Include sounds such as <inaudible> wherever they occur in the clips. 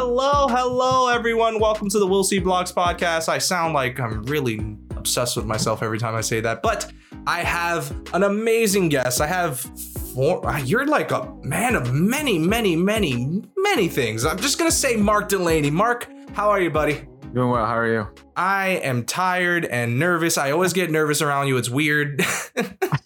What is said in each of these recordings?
Hello, hello, everyone. Welcome to the Will See Blogs podcast. I sound like I'm really obsessed with myself every time I say that, but I have an amazing guest. I have four. uh, You're like a man of many, many, many, many things. I'm just gonna say Mark Delaney. Mark, how are you, buddy? Doing well. How are you? I am tired and nervous. I always get nervous around you. It's weird. <laughs>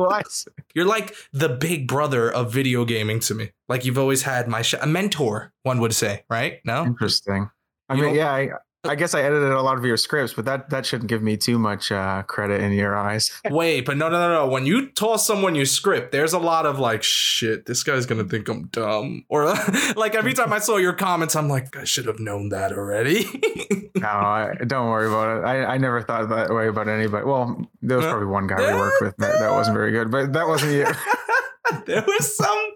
What? <laughs> You're like the big brother of video gaming to me. Like you've always had my sh- a mentor, one would say, right? No? Interesting. I You mean, know- yeah, I, I guess I edited a lot of your scripts, but that that shouldn't give me too much uh, credit in your eyes. <laughs> Wait, but no, no, no, no. When you toss someone your script, there's a lot of like, shit, this guy's gonna think I'm dumb. Or <laughs> like every time I saw your comments, I'm like, I should have known that already. <laughs> no, I, don't worry about it. I, I never thought that way about anybody. Well, there was probably one guy we worked with that, that wasn't very good, but that wasn't you. <laughs> there was some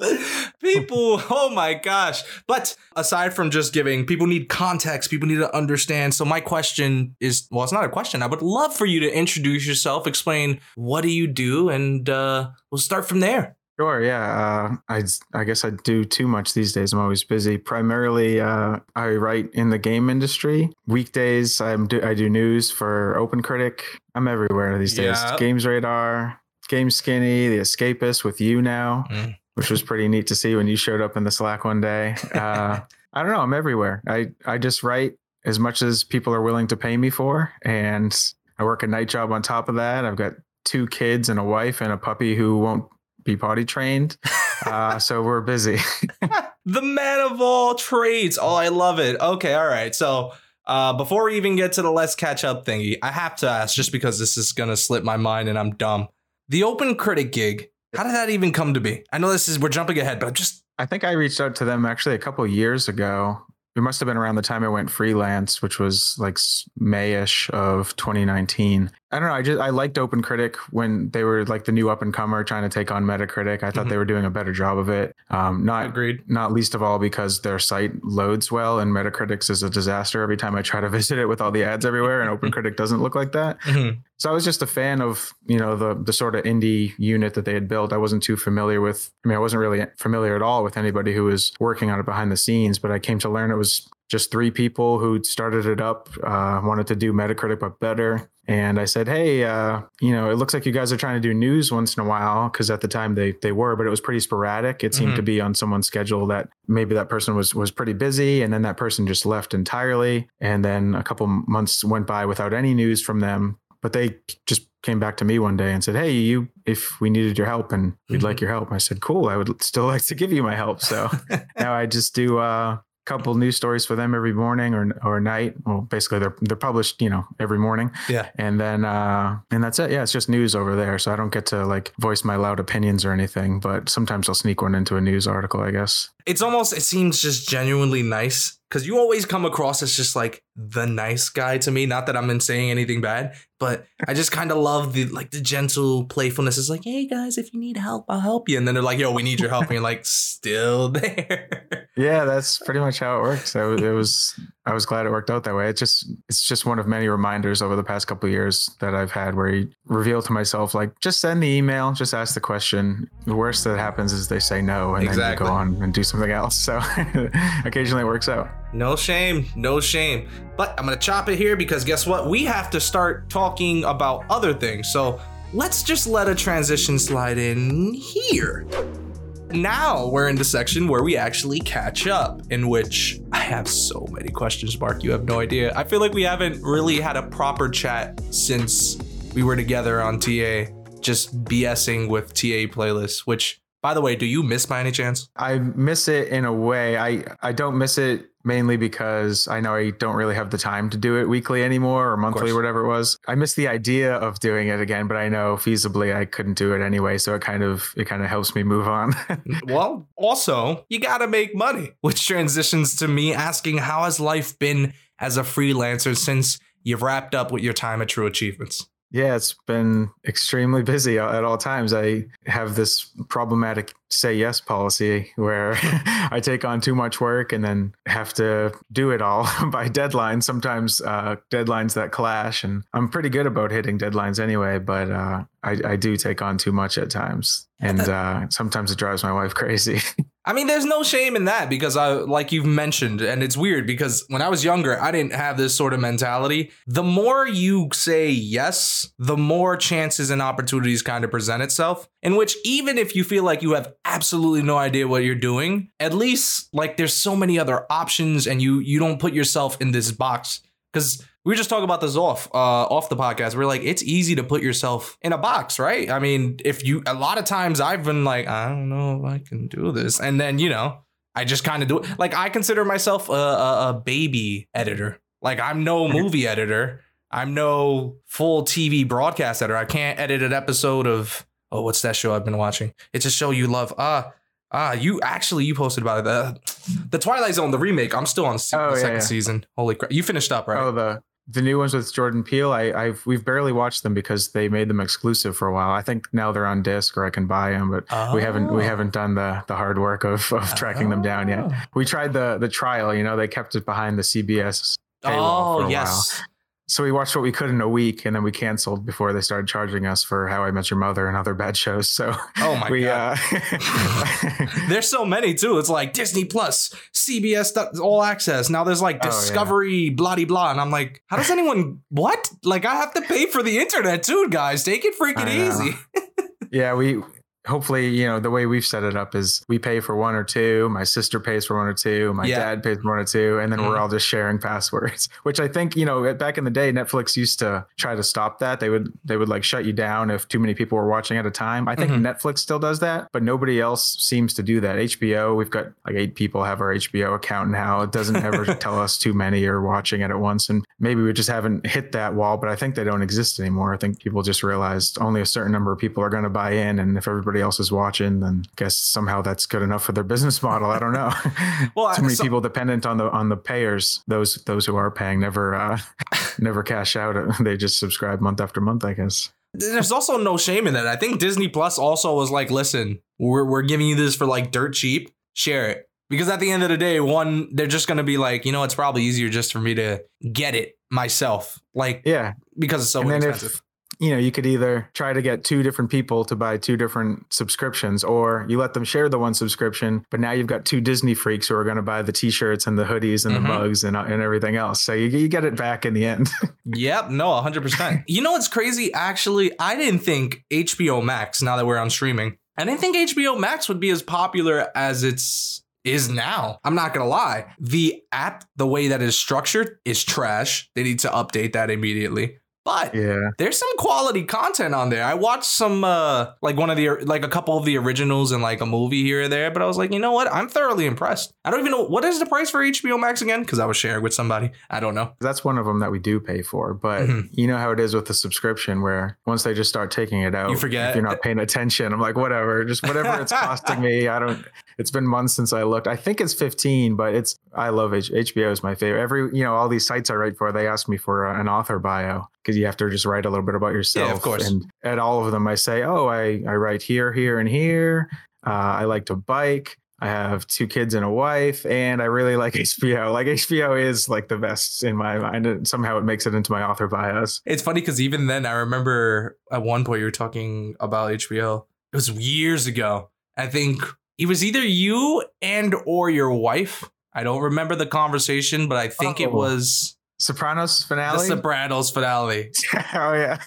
people oh my gosh but aside from just giving people need context people need to understand so my question is well it's not a question i would love for you to introduce yourself explain what do you do and uh, we'll start from there Sure, yeah. Uh, I I guess I do too much these days. I'm always busy. Primarily, uh, I write in the game industry. Weekdays, I'm do, I do news for Open Critic. I'm everywhere these days. Games Radar, Game Skinny, The Escapist with you now, Mm. which was pretty neat to see when you showed up in the Slack one day. <laughs> Uh, I don't know. I'm everywhere. I I just write as much as people are willing to pay me for, and I work a night job on top of that. I've got two kids and a wife and a puppy who won't be potty trained. <laughs> Uh, so we're busy. <laughs> the man of all trades oh i love it okay all right so uh, before we even get to the let's catch up thingy i have to ask just because this is gonna slip my mind and i'm dumb the open critic gig how did that even come to be i know this is we're jumping ahead but I'm just I think I reached out to them actually a couple years ago. It must have been around the time I went freelance, which was like Mayish of 2019. I don't know. I just I liked Open Critic when they were like the new up and comer trying to take on Metacritic. I thought Mhm. they were doing a better job of it. Um, not agreed not least of all because their site loads well and Metacritic's is a disaster every time I try to <laughs> visit it with all the ads everywhere and OpenCritic doesn't look like that. <laughs> Mhm. So I was just a fan of, you know, the the sort of indie unit that they had built. I wasn't too familiar with I mean, I wasn't really familiar at all with anybody who was working on it behind the scenes, but I came to learn it was just three people who started it up, uh, wanted to do Metacritic but better. And I said, "Hey, uh, you know, it looks like you guys are trying to do news once in a while because at the time they they were, but it was pretty sporadic. It seemed Mhm. to be on someone's schedule that maybe that person was was pretty busy, and then that person just left entirely. And then a couple months went by without any news from them. But they just came back to me one day and said, "Hey, you, if we needed your help and we'd like your help," I said, "Cool, I would still <laughs> like to give you my help." So <laughs> now I just do uh, couple news stories for them every morning or or night. Well, basically they're they're published, you know, every morning, yeah and then uh, and that's it. Yeah, it's just news over there, so I don't get to like voice my loud opinions or anything. But sometimes I'll sneak one into a news article, I guess. it's almost it seems just genuinely nice because you always come across as just like the nice guy to me not that i'm in saying anything bad but i just kind of love the like the gentle playfulness it's like hey guys if you need help i'll help you and then they're like yo we need your help and you're like still <laughs> there Yeah, that's pretty much how it works. I it was I was glad it worked out that way. It just it's just one of many reminders over the past couple of years that I've had where you reveal to myself like just send the email, just ask the question. The worst that happens is they say no and then you go on and do something else. So <laughs> occasionally it works out. No shame no shame but i'm gonna chop it here because guess what we have to start talking about other things so let's just let a transition slide in here now we're in the section where we actually catch up, in which I have so many questions, Mark. You have no idea. I feel like we haven't really had a proper chat since we were together on TA, just BSing with TA playlists, which, by the way, do you miss by any chance? I miss it in a way. I I don't miss it mainly because I know I don't really have the time to do it weekly anymore or monthly or whatever it was. I miss the idea of doing it again, but I know feasibly I couldn't do it anyway, so it kind of it kind of helps me move on. <laughs> well, also, you gotta make money, which transitions to me asking how has life been as a freelancer since you've wrapped up with your time at True Achievements? Yeah, it's been extremely <laughs> busy at all times. I have this problematic say yes policy where <laughs> I take on too much work and then have to do it all <laughs> by deadlines. Sometimes uh, deadlines that clash, and I'm pretty good about hitting deadlines anyway, but uh, I, I do take on too much at times. And uh, sometimes it drives my wife crazy. I mean, there's no shame in that because I, like you've mentioned, and it's weird because when I was younger, I didn't have this sort of mentality. The more you say yes, the more chances and opportunities kind of present itself. In which, even if you feel like you have absolutely no idea what you're doing, at least like there's so many other options, and you you don't put yourself in this box because we were just talking about this off uh off the podcast we're like it's easy to put yourself in a box right i mean if you a lot of times i've been like i don't know if i can do this and then you know i just kind of do it like i consider myself a, a, a baby editor like i'm no movie editor i'm no full tv broadcast editor i can't edit an episode of oh what's that show i've been watching it's a show you love ah Ah, you actually you posted about it. The, the Twilight Zone, the remake. I'm still on se- Oh, the yeah, second yeah. season. Holy crap! You finished up, right? Oh, the the new ones with Jordan Peele. I, I've we've barely watched them because they made them exclusive for a while. I think now they're on disc or I can buy them, but we haven't we Oh. haven't done the the hard work of, of tracking them down yet. Oh. We tried the the trial. You know, they kept it behind the CBS. Oh yes. So we watched what we could in a week, and then we canceled before they started charging us for How I Met Your Mother and other bad shows. So Oh my we god. uh, <laughs> There's so many too. It's like Disney Plus, CBS All Access. Now there's like Oh, yeah. Discovery, blah de blah, and I'm like, how does anyone what? Like I have to pay for the internet too, guys. Take it freaking easy. <laughs> yeah, we hopefully you know the way we've set it up is we pay for one or two. My sister pays for one or two. My Yeah. dad pays for one or two, and then we're Mhm. all just sharing <laughs> passwords. Which I think you know back in the day, Netflix used to try to stop that. They would they would like shut you down if too many people were watching at a time. I think Mhm. Netflix still does that, but nobody else seems to do that. HBO, we've got like eight people have our HBO account now. It doesn't ever <laughs> tell us too many are watching it at once, and maybe we just haven't hit that wall. But I think they don't exist anymore. I think people just realized only a certain number of people are going to buy in, and if everybody else is watching, then I guess somehow that's good enough for their business model. I don't know. <laughs> Well, too many so- people dependent on the on the payers. Those those who are paying never uh, <laughs> never cash out. <laughs> They just subscribe month after month. I guess. There's also no shame in that. I think Disney Plus also was like, listen, we're we're giving you this for like dirt cheap. Share it. Because at the end of the day, one, they're just gonna be like, you know, it's probably easier just for me to get it myself. Like Yeah, because it's so and inexpensive. if you know, you could either try to get two different people to buy two different subscriptions, or you let them share the one subscription. But now you've got two Disney freaks who are going to buy the T-shirts and the hoodies and Mhm. the mugs and uh, and everything else. So you, you get it back in the end. <laughs> Yep, no, 100%. you know what's crazy? Actually, I didn't think HBO Max, now that we're on streaming, I didn't think HBO Max would be as popular as it's is now. I'm not gonna lie. The app, the way that is structured, is trash. They need to update that immediately. But yeah, there's some quality content on there. I watched some uh like one of the like a couple of the originals and like a movie here or there, but I was like, you know what? I'm thoroughly impressed. I don't even know what is the price for HBO Max again because I was sharing with somebody. I don't know. that's one of them that we do pay for. But Mhm. you know how it is with the subscription, where once they just start taking it out, You forget. if you're not paying attention. I'm like, whatever, just whatever it's costing <laughs> me. I don't. It's been months since I looked. I think it's 15, but it's. I love H- HBO is my favorite. Every you know all these sites I write for, they ask me for uh, an author bio because you have to just write a little bit about yourself. Yeah, of course. And at all of them, I say, oh, I I write here, here, and here. Uh, I like to bike. I have two kids and a wife, and I really like <laughs> HBO. Like HBO is like the best in my mind. And somehow it makes it into my author bios. It's funny because even then, I remember at one point you were talking about HBO. It was years ago. I think it was either you and or your wife. I don't remember the conversation, but I think it Oh. was Sopranos finale. the. Sopranos finale. <laughs> oh yeah.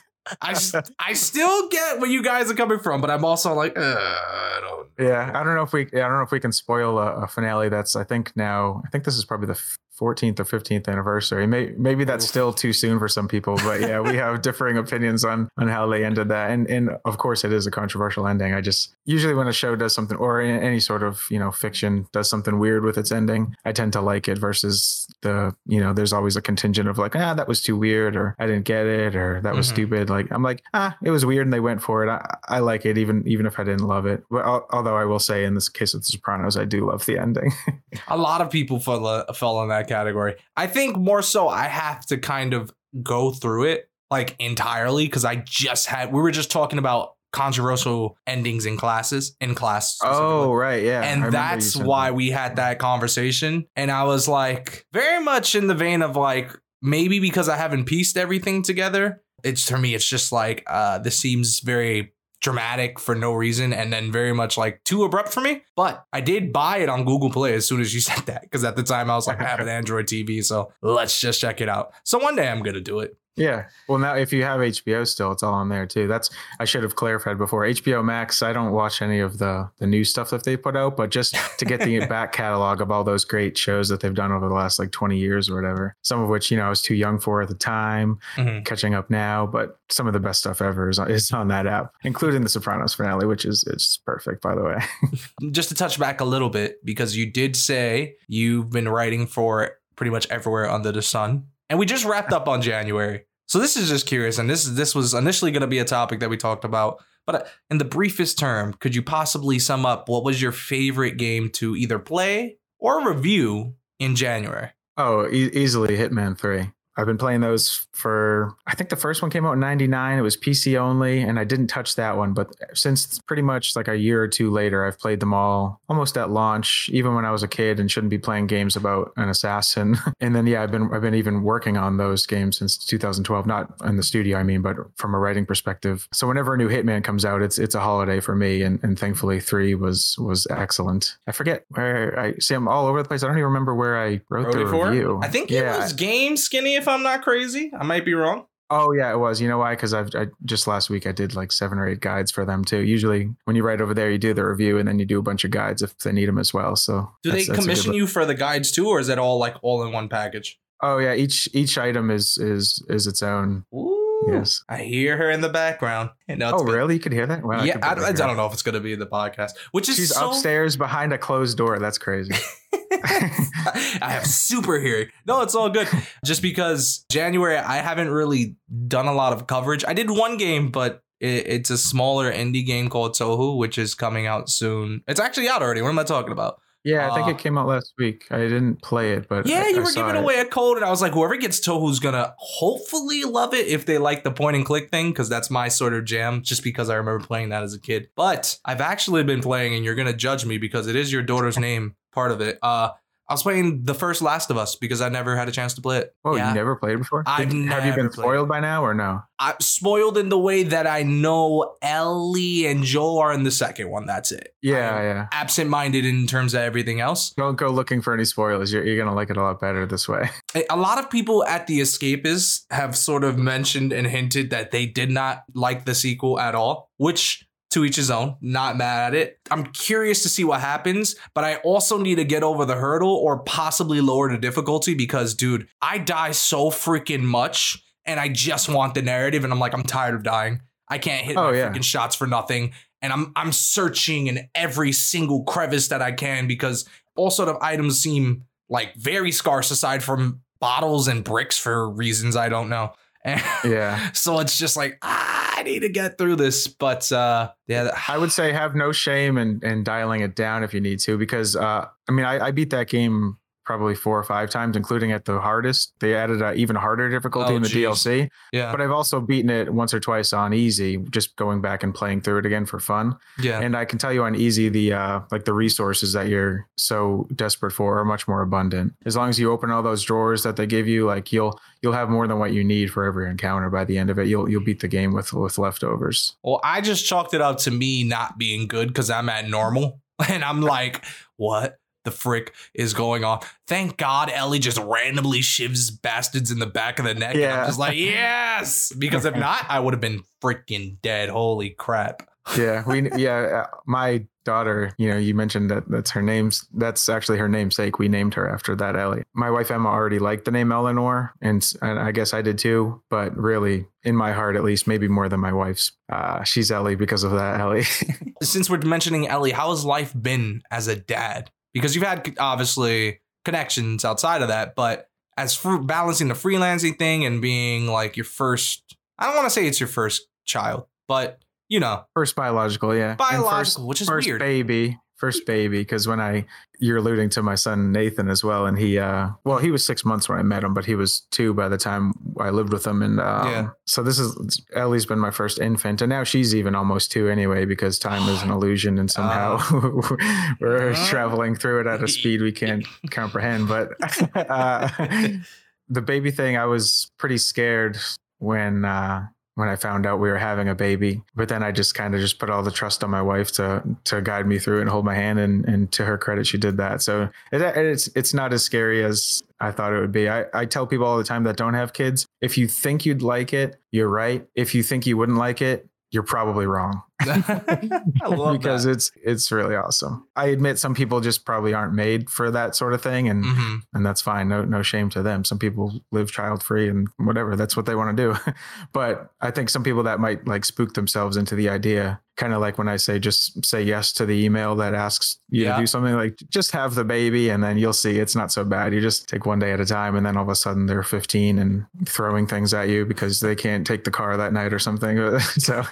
I, I still get where you guys are coming from, but I'm also like, uh, I don't. Yeah, I don't know if we. I don't know if we can spoil a, a finale. That's I think now. I think this is probably the fourteenth or fifteenth anniversary. May, maybe that's Oof. still too soon for some people, but yeah, we have <laughs> differing opinions on on how they ended that. And and of course, it is a controversial ending. I just usually when a show does something or in any sort of you know fiction does something weird with its ending, I tend to like it versus the you know there's always a contingent of like ah that was too weird or I didn't get it or that was Mhm. stupid. Like I'm like ah it was weird and they went for it. I, I like it even even if I didn't love it. But although I will say in this case of The Sopranos, I do love the ending. <laughs> A lot of people fell, fell in that category. I think more so I have to kind of go through it like entirely because I just had, we were just talking about controversial endings in classes, in class. oh right, yeah. And that's why that. we had that conversation. And I was like, very much in the vein of like, maybe because I haven't pieced everything together. It's for me, it's just like, uh, this seems very dramatic for no reason and then very much like too abrupt for me. But I did buy it on Google Play as soon as you <laughs> said that because at the time I was like, I have an Android TV, so let's just check it out. So one day I'm gonna do it. Yeah. Well, now if you have HBO still, it's all on there too. That's I should have clarified before. HBO Max. I don't watch any of the the new stuff that they put out, but just to get the <laughs> back catalog of all those great shows that they've done over the last like 20 years or whatever. Some of which you know I was too young for at the time. Mhm. Catching up now, but some of the best stuff ever is, is on that app, including the Sopranos finale, which is it's perfect by the way. <laughs> Just to touch back a little bit because you did say you've been writing for pretty much everywhere under the sun, and we just wrapped up on January. So this is just curious, and this this was initially going to be a topic that we talked about, but uh, in the briefest term, could you possibly sum up what was your favorite game to either play or review in January? Oh, e- easily Hitman 3. I've been playing those for, I think the first one came out in 99. It was PC only, and I didn't touch that one. But since pretty much like a year or two later, I've played them all almost at launch, even when I was a kid and shouldn't be playing games about an assassin. <laughs> and then, yeah, I've been, I've been even working on those games since 2012, not in the studio, I mean, but from a writing perspective. So whenever a new Hitman comes out, it's, it's a holiday for me. And, and thankfully, three was, was excellent. I forget where I see I'm all over the place. I don't even remember where I wrote, the review. I think it Yeah, was Game Skinny, if I'm not crazy. I might be wrong. Oh yeah, it was. You know why? Because I've I, just last week I did like seven or eight guides for them too. Usually when you write over there, you do the review and then you do a bunch of guides if they need them as well. So Do that's- they that's commission you for the guides too, or is it all like all in one package? Oh yeah, each each item is is is its own. Ooh, Yes. I hear her in the background. And now Oh it's really? You could hear that? Wow, yeah, I, barely I don't know if it's gonna be in the podcast, which is She's so. upstairs behind a closed door. That's crazy. <laughs> I have super hearing. No, it's all good. Just because January, I haven't really done a lot of coverage. I did one game, but it, it's a smaller indie game called Tohu, which is coming out soon. It's actually out already. What am I talking about? Yeah, I think Uh, it came out last week. I didn't play it, but Yeah, I, you were giving it. away a code, and I was like, whoever gets Tohu's gonna hopefully love it if they like the point and click thing, because that's my sort of jam, just because I remember playing that as a kid. But I've actually been playing, and you're gonna judge me because it is your daughter's <laughs> name part of it. Uh, I was playing the first Last of Us because I never had a chance to play it. Oh, yeah. you never played it before? I've Did- have you been spoiled by now or no? I'm spoiled in the way that I know Ellie and Joel are in the second one. That's it. Yeah, I'm yeah. Absent-minded in terms of everything else. Don't go looking for any spoilers. You're, you're gonna like it a lot better this way. <laughs> a lot of people at the escapists have sort of mentioned and hinted that they did not like the sequel at all which to each his own not mad at it i'm curious to see what happens but i also need to get over the hurdle or possibly lower the difficulty because dude i die so freaking much and i just want the narrative and i'm like i'm tired of dying i can't hit Oh, my yeah. freaking shots for nothing and i'm i'm searching in every single crevice that i can because all sort of items seem like very scarce aside from bottles and bricks for reasons I don't know. And Yeah. <laughs> so it's just like ah, I need to get through this, but uh yeah, I would say have no shame and in dialing it down if you need to, because uh, I mean, I, I beat that game probably four or five times, including at the hardest. They added an even harder difficulty Oh, in the geez. DLC, yeah, but I've also beaten it once or twice on easy, just going back and playing through it again for fun. yeah. And I can tell you on easy, the uh, like the resources that you're so desperate for are much more abundant. As long as you open all those drawers that they give you, like you'll you'll have more than what you need for every encounter by the end of it. You'll you'll beat the game with with leftovers. Well, I just chalked it up to me not being good because I'm at normal, <laughs> and I'm like, what? The frick is going on? Thank God Ellie just randomly shivs bastards in the back of the neck. And I'm just like, yes. Because if not, I would have been freaking dead. Holy crap. yeah we yeah uh, my daughter you know you mentioned that that's her name's that's actually her namesake we named her after that ellie my wife emma already liked the name eleanor and, and i guess i did too but really in my heart at least maybe more than my wife's uh, she's ellie because of that ellie <laughs> since we're mentioning Ellie, how has life been as a dad? Because you've had obviously connections outside of that, but as for balancing the freelancing thing and being like your first, I don't want to say it's your first child, but you know, first biological yeah. Biological, first, which is first weird. baby first baby because when i you're alluding to my son nathan as well and he uh well he was six months when i met him but he was two by the time i lived with him and um, Yeah. so this is ellie's been my first infant and now she's even almost two anyway because time is an illusion and somehow <laughs> we're Uh. traveling through it at a speed we can't comprehend but <laughs> uh <laughs> the baby thing i was pretty scared when uh when I found out we were having a baby. But then I just kind of just put all the trust on my wife to to guide me through it and hold my hand. And and to her credit, she did that. So it, it's it's not as scary as I thought it would be. I, I tell people all the time that don't have kids, if you think you'd like it, you're right. If you think you wouldn't like it, you're probably wrong. <laughs> because that. it's it's really awesome. I admit some people just probably aren't made for that sort of thing and Mhm. and that's fine. No no shame to them. Some people live child free and whatever, that's what they want to do. <laughs> but I think some people that might like spook themselves into the idea, kind of like when I say just say yes to the email that asks you Yeah. to do something like just have the baby and then you'll see it's not so bad. You just take one day at a time and then all of a sudden they're 15 and throwing things at you because they can't take the car that night or something. <laughs> so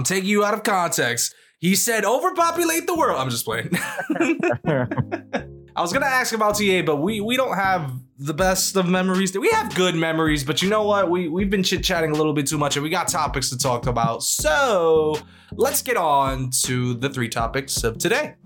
I'm taking you out of context. He said overpopulate the world. I'm just playing. <laughs> I was gonna ask about TA, but we we don't have the best of memories. We have good memories, but you know what? We we've been chit chatting a little bit too much, and we got topics to talk about. So let's get on to the three topics of today.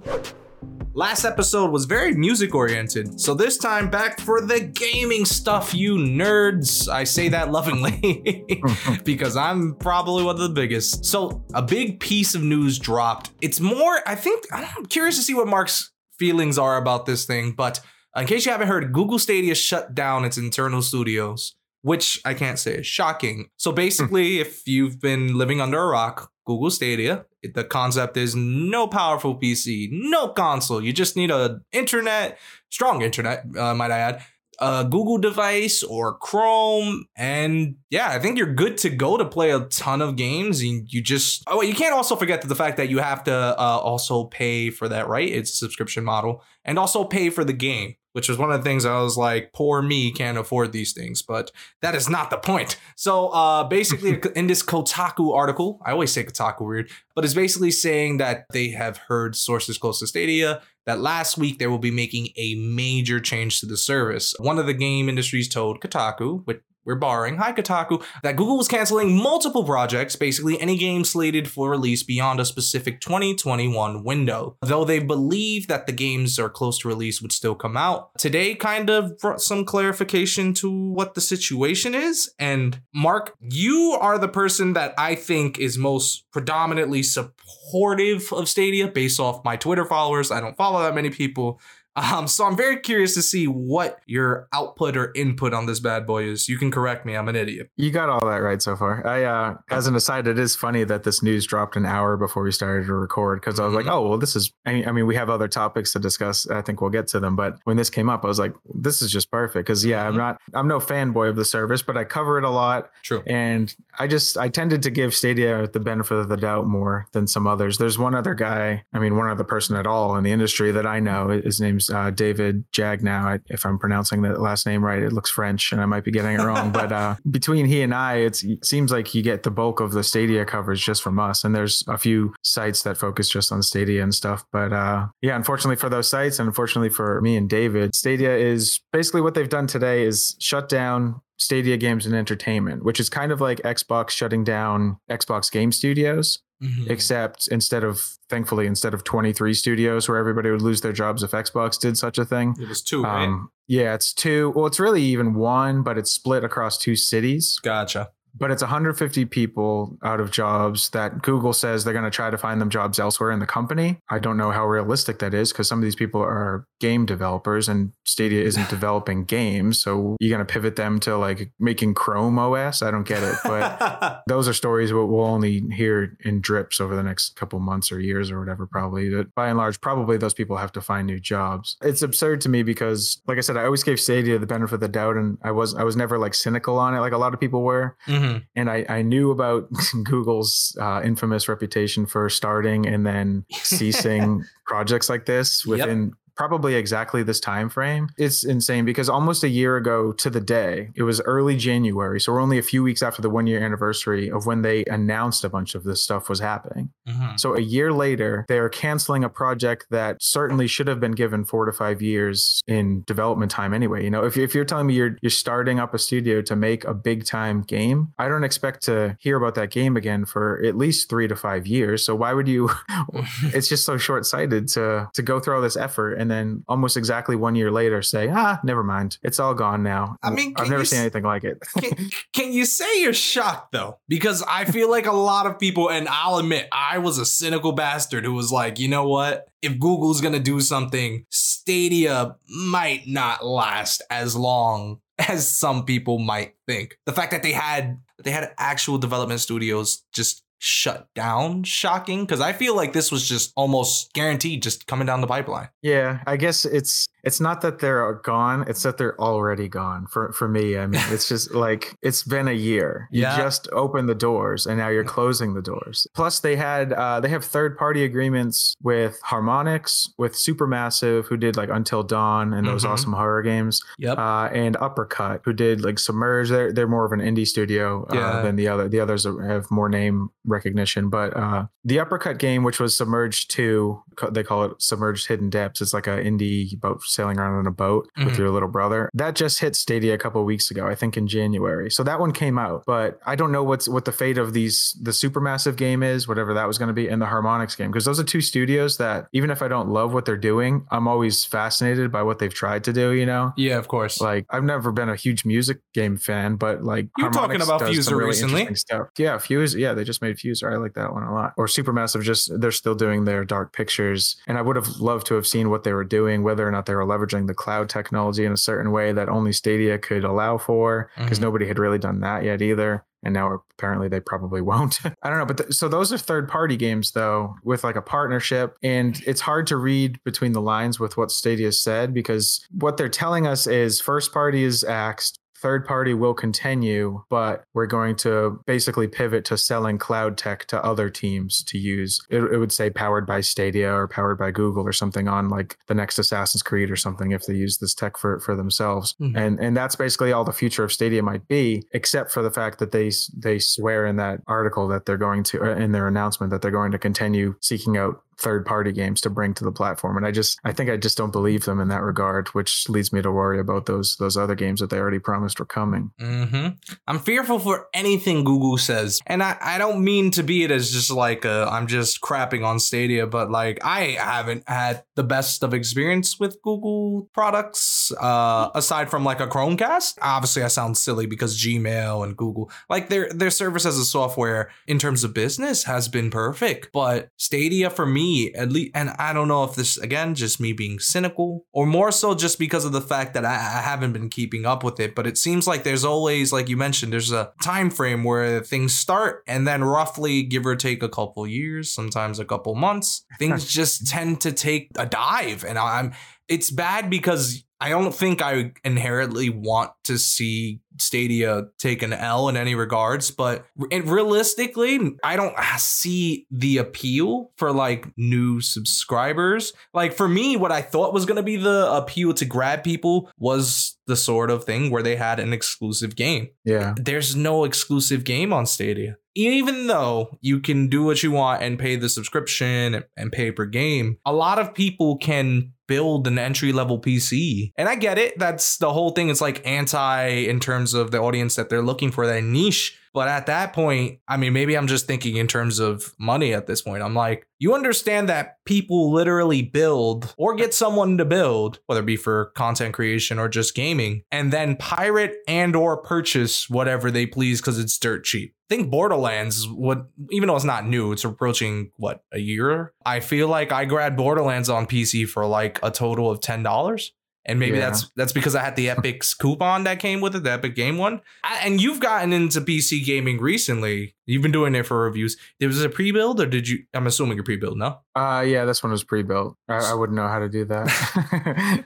Last episode was very music oriented, so this time back for the gaming stuff, you nerds. I say that lovingly <laughs> because I'm probably one of the biggest. So, a big piece of news dropped. It's more, I think, I'm curious to see what Mark's feelings are about this thing, but in case you haven't heard, Google Stadia shut down its internal studios, which I can't say is shocking. So, basically, if you've been living under a rock, Google Stadia, the concept is no powerful PC, no console. You just need a internet, strong internet, uh, might I add, a Google device or Chrome, and yeah, I think you're good to go to play a ton of games. And you just oh, you can't also forget that the fact that you have to uh, also pay for that, right? It's a subscription model, and also pay for the game, which was one of the things I was like, poor me can't afford these things, but that is not the point. So uh, basically, <laughs> in this Kotaku article, I always say Kotaku weird, but it's basically saying that they have heard sources close to Stadia that last week they will be making a major change to the service. One of the game industries told Kotaku, which we're borrowing, hi Kotaku, that Google was canceling multiple projects, basically any game slated for release beyond a specific 2021 window. Though they believe that the games are close to release would still come out. Today kind of brought some clarification to what the situation is. And Mark, you are the person that I think is most predominantly supportive of Stadia based off my Twitter followers. I don't follow that many people. Um, so I'm very curious to see what your output or input on this bad boy is. You can correct me, I'm an idiot. You got all that right so far. I, uh, as an aside, it is funny that this news dropped an hour before we started to record because I was like, Mhm. oh, well, this is, I I mean, we have other topics to discuss. I think we'll get to them. But when this came up, I was like, this is just perfect because, yeah, Mhm. I'm not, I'm no fanboy of the service, but I cover it a lot. True. And I just, I tended to give Stadia the benefit of the doubt more than some others. There's one other guy, I mean, one other person at all in the industry that I know. His name's uh, David Jagneaux. If I'm pronouncing that last name right, it looks French and I might be getting it wrong. but uh, <laughs> between he and I, it's, it seems like you get the bulk of the Stadia coverage just from us. And there's a few sites that focus just on Stadia and stuff. But uh, yeah, unfortunately for those sites, and unfortunately for me and David, Stadia is basically what they've done today is shut down Stadia Games and Entertainment, which is kind of like Xbox shutting down Xbox Game Studios, Mhm. except instead of, thankfully, instead of 23 studios where everybody would lose their jobs if Xbox did such a thing. It was two, right? Um, yeah, it's two. Well, it's really even one, but it's split across two cities. gotcha. But it's 150 people out of jobs that Google says they're going to try to find them jobs elsewhere in the company. I don't know how realistic that is because some of these people are game developers and Stadia isn't <laughs> developing games. So you're going to pivot them to like making Chrome OS? I don't get it. But <laughs> those are stories we'll we'll only hear in drips over the next couple months or years or whatever probably but by and large probably those people have to find new jobs it's absurd to me because like i said i always gave stadia the benefit of the doubt and i was i was never like cynical on it like a lot of people were mm-hmm. Mhm. and i i knew about <laughs> google's uh, infamous reputation for starting and then <laughs> ceasing projects like this Yep. Probably exactly this time frame. It's insane because almost a year ago to the day it was early january so we're only a few weeks after the one year anniversary of when they announced a bunch of this stuff was happening. Mhm. so a year later they are canceling a project that certainly should have been given four to five years in development time anyway. You know if, if you're telling me you're you're starting up a studio to make a big time game i don't expect to hear about that game again for at least three to five years. So why would you <laughs> <laughs> it's just so short-sighted to to go through all this effort and then almost exactly one year later say, ah, never mind, it's all gone now. I mean, I've never seen s- anything like it. can, can you say you're shocked though? Because I feel like a lot of people, and I'll admit, I was a cynical bastard who was like, you know what? If Google's gonna do something, Stadia might not last as long as some people might think. The fact that they had they had actual development studios just shut down shocking? Because i feel like this was just almost guaranteed just coming down the pipeline. Yeah, I guess it's it's not that they're gone; it's that they're already gone. For for me, I mean, it's just <laughs> like it's been a year. You Yeah. just opened the doors, and now you're closing the doors. Plus, they had uh, they have third party agreements with Harmonix, with Supermassive, who did like Until Dawn and those Mhm. awesome horror games, yep uh, and Uppercut, who did like Submerge. They're they're more of an indie studio uh, Yeah. than the other. The others have more name recognition, but uh, the Uppercut game, which was Submerged Two, they call it Submerged Hidden Depths. It's like an indie boat sailing around on a boat with Mhm. your little brother. That just hit Stadia a couple of weeks ago, I think in January. So that one came out, but I don't know what's what the fate of these the Supermassive game is, whatever that was going to be, and the Harmonix game, because those are two studios that even if I don't love what they're doing, I'm always fascinated by what they've tried to do. You know. yeah of course Like I've never been a huge music game fan, but like You were talking about Fuser really recently. Stuff. Yeah, Fuser. Yeah, they just made Fuser. I like that one a lot. Or Supermassive. Just they're still doing their Dark Pictures, and I would have loved to have seen what they were doing, whether or not they were leveraging the cloud technology in a certain way that only Stadia could allow for, because Mhm. nobody had really done that yet either. And now apparently they probably won't. <laughs> I don't know, but th- so those are third party games though, with like a partnership, and it's hard to read between the lines with what Stadia said because what they're telling us is first party is axed. Third party will continue, but we're going to basically pivot to selling cloud tech to other teams to use. It, it would say powered by Stadia or powered by Google or something on like the next Assassin's Creed or something if they use this tech for, for themselves. Mhm. And and that's basically all the future of Stadia might be, except for the fact that they they swear in that article that they're going to uh, in their announcement that they're going to continue seeking out third party games to bring to the platform. And i just i think i just don't believe them in that regard which leads me to worry about those those other games that they already promised were coming. Hmm I'm fearful for anything Google says, and I, I don't mean to be it as just like I'm just crapping on Stadia, but like I haven't had the best of experience with Google products, uh, aside from like a Chromecast. Obviously, I sound silly because Gmail and Google, like their their service as a software in terms of business has been perfect, but Stadia for me at least, and I don't know if this again just me being cynical or more so just because of the fact that I, I haven't been keeping up with it. But it seems like there's always, like you mentioned, there's a time frame where things start, and then roughly give or take a couple years, sometimes a couple months, <laughs> things just tend to take a dive, and I'm. It's bad because I don't think I inherently want to see Stadia take an L in any regards, but it, realistically, I don't see the appeal for like new subscribers. Like for me, what I thought was going to be the appeal to grab people was the sort of thing where they had an exclusive game. yeah There's no exclusive game on Stadia. Even though you can do what you want and pay the subscription and pay per game, a lot of people can build an entry level PC. And I get it. That's the whole thing. It's like anti in terms of the audience that they're looking for, that niche. But at that point, I mean, maybe I'm just thinking in terms of money at this point. I'm like, you understand that people literally build or get someone to build, whether it be for content creation or just gaming, and then pirate and or purchase whatever they please because it's dirt cheap. I think Borderlands would, even though it's not new, it's approaching what a year. I feel like I grabbed Borderlands on PC for like a total of ten dollars, and maybe Yeah. that's that's because I had the Epic's <laughs> coupon that came with it, the Epic Game one. I, and you've gotten into PC gaming recently. You've been doing it for reviews. There was a pre-build or did you? I'm assuming a pre-build. No. uh yeah this one was pre-built i, I wouldn't know how to do that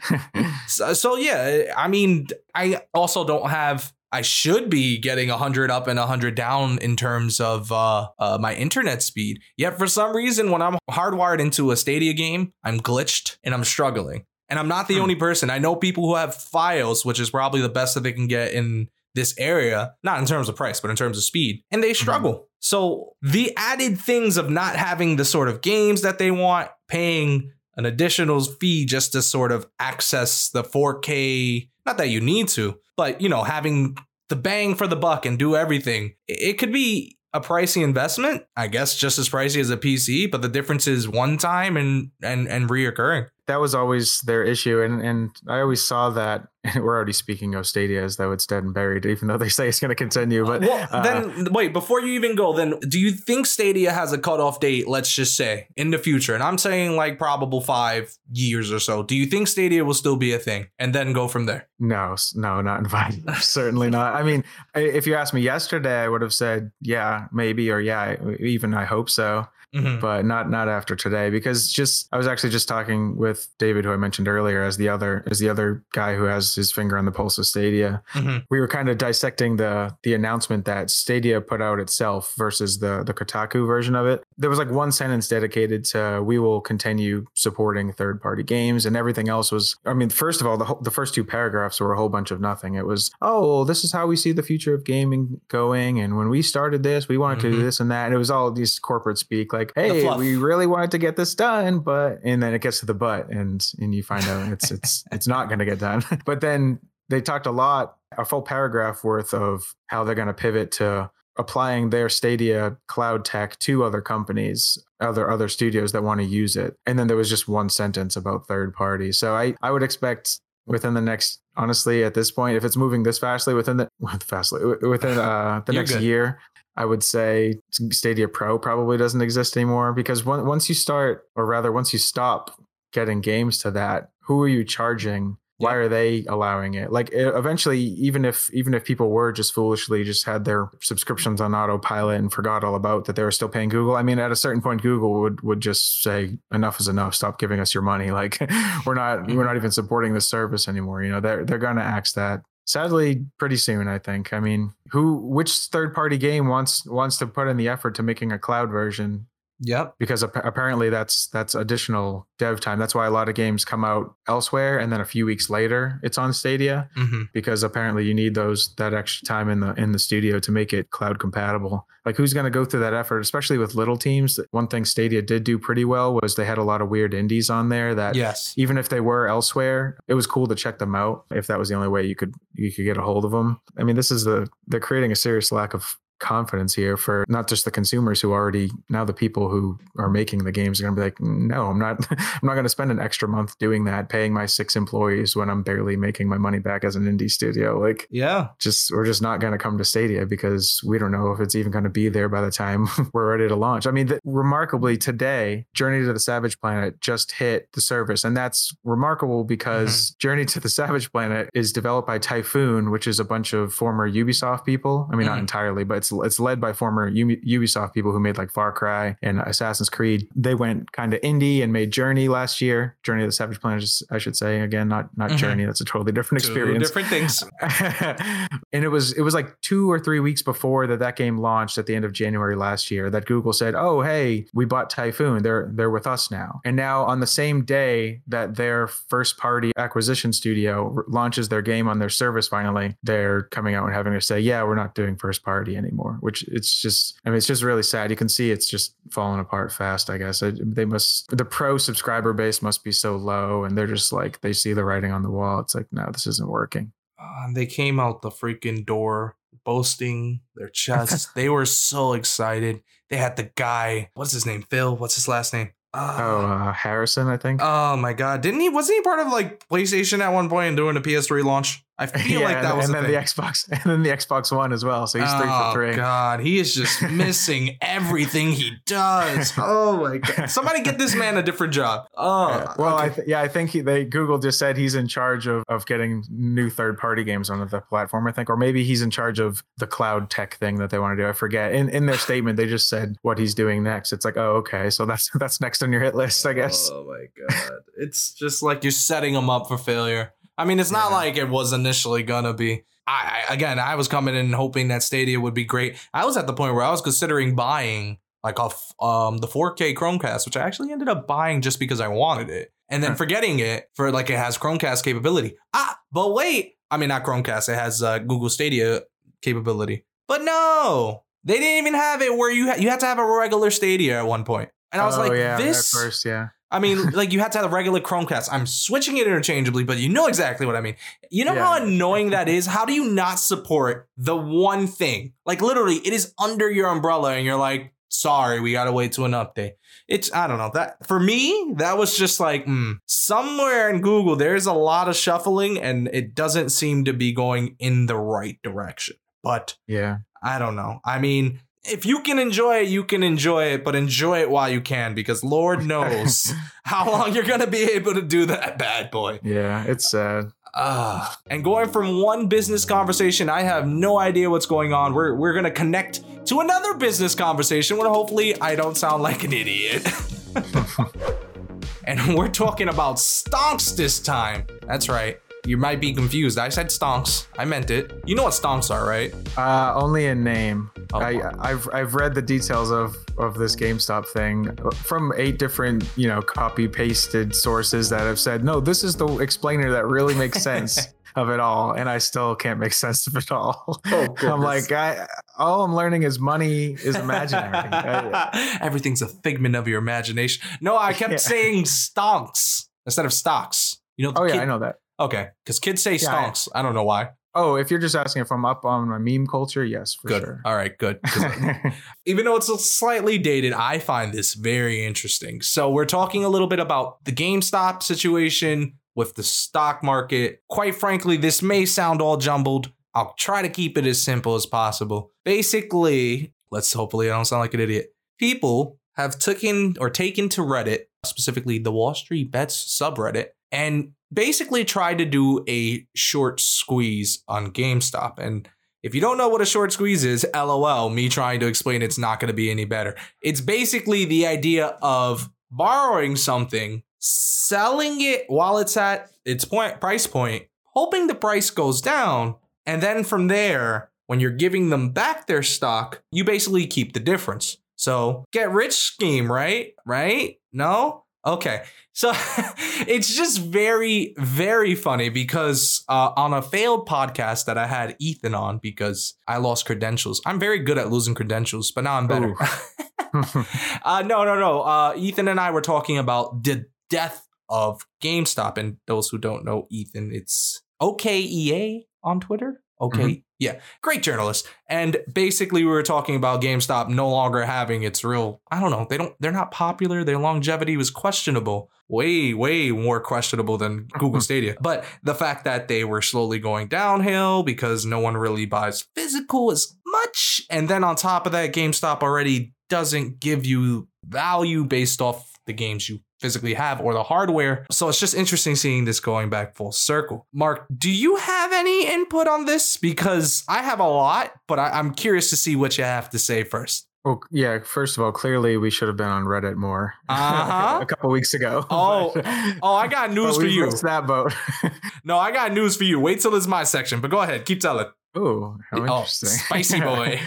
<laughs> So, <laughs> so yeah, I mean, I also don't have. I should be getting 100 up and 100 down in terms of uh, uh, my internet speed. Yet for some reason, when I'm hardwired into a Stadia game, I'm glitched and I'm struggling. And I'm not the Hmm. only person. I know people who have Fios, which is probably the best that they can get in this area, not in terms of price, but in terms of speed, and they struggle. So the added things of not having the sort of games that they want, paying an additional fee just to sort of access the 4K, not that you need to, but you know, having the bang for the buck and do everything. It it could be a pricey investment, I guess just as pricey as a PC, but the difference is one time and and and reoccurring. That was always their issue, and and I always saw that. <laughs> We're already speaking of Stadia as though it's dead and buried, even though they say it's going to continue. But well, uh, then wait before you even go. Then do you think Stadia has a cutoff date? Let's just say in the future, and I'm saying like probable five years or so. Do you think Stadia will still be a thing, and then go from there? no, no, not invited. <laughs> Certainly not. I mean, if you asked me yesterday, I would have said yeah, maybe, or yeah, even I hope so. Mhm. but not not after today because just I was actually just talking with David who I mentioned earlier as the other as the other guy who has his finger on the pulse of Stadia. Mhm. We were kind of dissecting the the announcement that Stadia put out itself versus the the Kotaku version of it. There was like one sentence dedicated to we will continue supporting third party games and everything else was I mean first of all the whole, the first two paragraphs were a whole bunch of nothing. It was oh well, this is how we see the future of gaming going and when we started this we wanted to do Mhm. this and that and it was all these corporate speak like hey we really wanted to get this done but and then it gets to the but and and you find out it's it's <laughs> it's not going to get done. <laughs> But then they talked a lot a full paragraph worth of how they're going to pivot to applying their stadia cloud tech to other companies other other studios that want to use it. And then there was just one sentence about third party. So i i would expect within the next honestly at this point if it's moving this fastly within the <laughs> fastly within uh the You're next good. year I would say Stadia Pro probably doesn't exist anymore because on- once you start, or rather, once you stop getting games to that, who are you charging? Why Yeah. are they allowing it? Like eventually, even if even if people were just foolishly just had their subscriptions on autopilot and forgot all about that they were still paying Google. I mean, at a certain point, Google would would just say enough is enough. Stop giving us your money. <laughs> Like we're not we're mm-hmm. not even supporting the service anymore. You know, they're they're gonna axe that sadly pretty soon i think. I mean who which third party game wants wants to put in the effort to making a cloud version Yep. because ap- apparently that's that's additional dev time. That's why a lot of games come out elsewhere and then a few weeks later it's on stadia hmm because apparently you need those that extra time in the in the studio to make it cloud compatible. Like who's going to go through that effort especially with little teams? One thing stadia did do pretty well was they had a lot of weird indies on there that Yes. even if they were elsewhere it was cool to check them out if that was the only way you could you could get a hold of them i mean this is the they're creating a serious lack of confidence here for not just the consumers who already now the people who are making the games are going to be like no i'm not <laughs> i'm not going to spend an extra month doing that paying my six employees when i'm barely making my money back as an indie studio like Yeah. just we're just not going to come to Stadia because we don't know if it's even going to be there by the time <laughs> we're ready to launch. I mean, th- remarkably today, Journey to the Savage Planet just hit the service, and that's remarkable because Journey to the Savage Planet is developed by Typhoon, which is a bunch of former Ubisoft people. I mean, not Mhm. entirely, but it's it's led by former Ubisoft people who made like Far Cry and Assassin's Creed. They went kind of indie and made Journey last year. Journey to the Savage Planet, I should say again, not not Mhm. Journey. That's a totally different Two experience different things. <laughs> and it was it was like two or three weeks before that that game launched at the end of January last year that Google said, "Oh, hey, we bought Typhoon. They're they're with us now." And now on the same day that their first party acquisition studio launches their game on their service finally, they're coming out and having to say, "Yeah, we're not doing first party anymore." Which it's just I mean, it's just really sad. You can see it's just falling apart fast, I guess. They must the pro subscriber base must be so low and they're just like they see the writing on the wall. It's like, "No, this isn't working." Uh, they came out the freaking door boasting their chest. <laughs> they were so excited. They had the guy. What's his name? Phil. What's his last name? Uh, Oh, uh, Harrison, I think. Oh my god! Didn't he? Wasn't he part of like PlayStation at one point and doing the PS3 launch? I <laughs> feel like that and, was and then thing. the Xbox, <laughs> and then the Xbox One as well. So he's three oh for three. god, he is just <laughs> missing everything he does. Oh my god! Somebody get this man a different job. Oh Yeah. Well, I th- yeah, I think he, they Google just said he's in charge of, of getting new third party games onto the platform. I think, or maybe he's in charge of the cloud tech thing that they want to do. I forget. In in their statement, they just said what he's doing next. It's like, oh, okay, so that's that's next on your hit list, I guess. Oh my god! it's just like you're setting him up for failure. I mean, it's not Yeah. like it was initially gonna be. I, I again, I was coming in hoping that Stadia would be great. I was at the point where I was considering buying like off um the 4K Chromecast, which I actually ended up buying just because I wanted it, and then forgetting it for like it has Chromecast capability. Ah, but wait, I mean not Chromecast, it has uh, Google Stadia capability. But no, they didn't even have it where you ha- you had to have a regular Stadia at one point. And I was oh, like, yeah, this first, yeah. I mean, like you had to have a regular Chromecast. I'm switching it interchangeably, but you know exactly what I mean. You know how annoying that is? How do you not support the one thing? Like literally, it is under your umbrella, and you're like, Sorry, we gotta wait to an update. It's I don't know that for me that was just like mm, somewhere in Google there's a lot of shuffling and it doesn't seem to be going in the right direction. But Yeah. I don't know. I mean, if you can enjoy it, you can enjoy it, but enjoy it while you can because Lord <laughs> knows how long you're gonna be able to do that bad boy. Yeah, it's sad. Uh, and going from one business conversation, I have no idea what's going on. We're we're gonna connect to another business conversation where hopefully I don't sound like an idiot. <laughs> <laughs> and we're talking about stonks this time. That's right. You might be confused. I said stonks. I meant it. You know what stonks are, right? Uh, only in name. Oh, I I've I've read the details of of this GameStop thing from eight different you know copy pasted sources that have said no, this is the explainer that really makes sense <laughs> of it all, and I still can't make sense of it all. Oh, <laughs> I'm like I all I'm learning is money is imaginary. <laughs> I- Everything's a figment of your imagination. No, I kept Yeah. saying stonks instead of stocks. You know, oh yeah, kid- I know that. Okay, because kids say Yeah, I- stonks. I don't know why. Oh, if you're just asking if I'm up on my meme culture, yes, for Good. sure. All right, good. <laughs> even though it's slightly dated, I find this very interesting. So we're talking a little bit about the GameStop situation with the stock market. Quite frankly, this may sound all jumbled. I'll try to keep it as simple as possible. Basically, let's hopefully I don't sound like an idiot. People have taken or taken to Reddit, specifically the Wall Street Bets subreddit, and basically tried to do a short squeeze on GameStop. And if you don't know what a short squeeze is, lol, me trying to explain it's not going to be any better. It's basically the idea of borrowing something, selling it while it's at its point price point, hoping the price goes down, and then from there, when you're giving them back their stock, you basically keep the difference. So, get rich scheme, right? Right? No? Okay. So <laughs> it's just very, very funny because uh, on a failed podcast that I had Ethan on because I lost credentials. I'm very good at losing credentials, but now I'm better. <laughs> uh, no, no, no. Uh, Ethan and I were talking about the death of GameStop. And those who don't know Ethan, it's OKEA on Twitter. Mm-hmm. Okay. Yeah. Great journalist. And basically we were talking about GameStop no longer having its real I don't know, they don't they're not popular. Their longevity was questionable. Way, way more questionable than Google mm-hmm. Stadia. But the fact that they were slowly going downhill because no one really buys physical as much. And then on top of that, GameStop already doesn't give you value based off the games you physically have or the hardware. So it's just interesting seeing this going back full circle. Mark, do you have any input on this? Because I have a lot, but I, am curious to see what you have to say first. Well, yeah. First of all, clearly we should have been on Reddit more <laughs> Uh-huh. a couple weeks ago. <laughs> Oh, but- Oh, I got news for you. that boat. <laughs> No, I got news for you. Wait till it's my section, but go ahead, keep telling. Oh, how Oh, interesting! spicy <laughs> boy.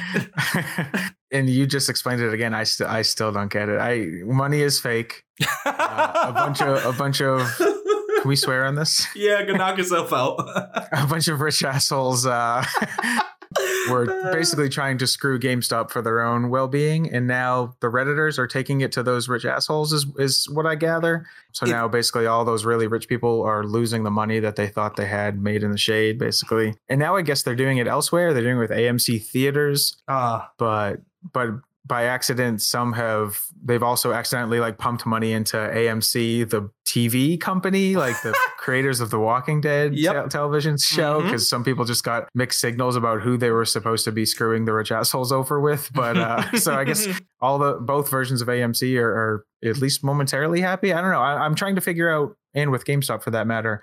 and you just explained it again. I still, I still don't get it. I money is fake. Uh, a bunch of, a bunch of. Can we swear on this? yeah, go knock yourself out. <laughs> A bunch of rich assholes. Uh, were <laughs> basically trying to screw GameStop for their own well-being, and now the redditors are taking it to those rich assholes. Is is what I gather. So It- now basically all those really rich people are losing the money that they thought they had made in the shade, basically. And now I guess they're doing it elsewhere. They're doing it with AMC theaters, Uh, but but by accident some have they've also accidentally like pumped money into AMC the TV company like the <laughs> creators of the Walking Dead Yep. te- television show because some people just got mixed signals about who they were supposed to be screwing the rich assholes over with but uh <laughs> so I guess all the both versions of AMC are, are at least momentarily happy. I don't know. I, I'm trying to figure out and with GameStop for that matter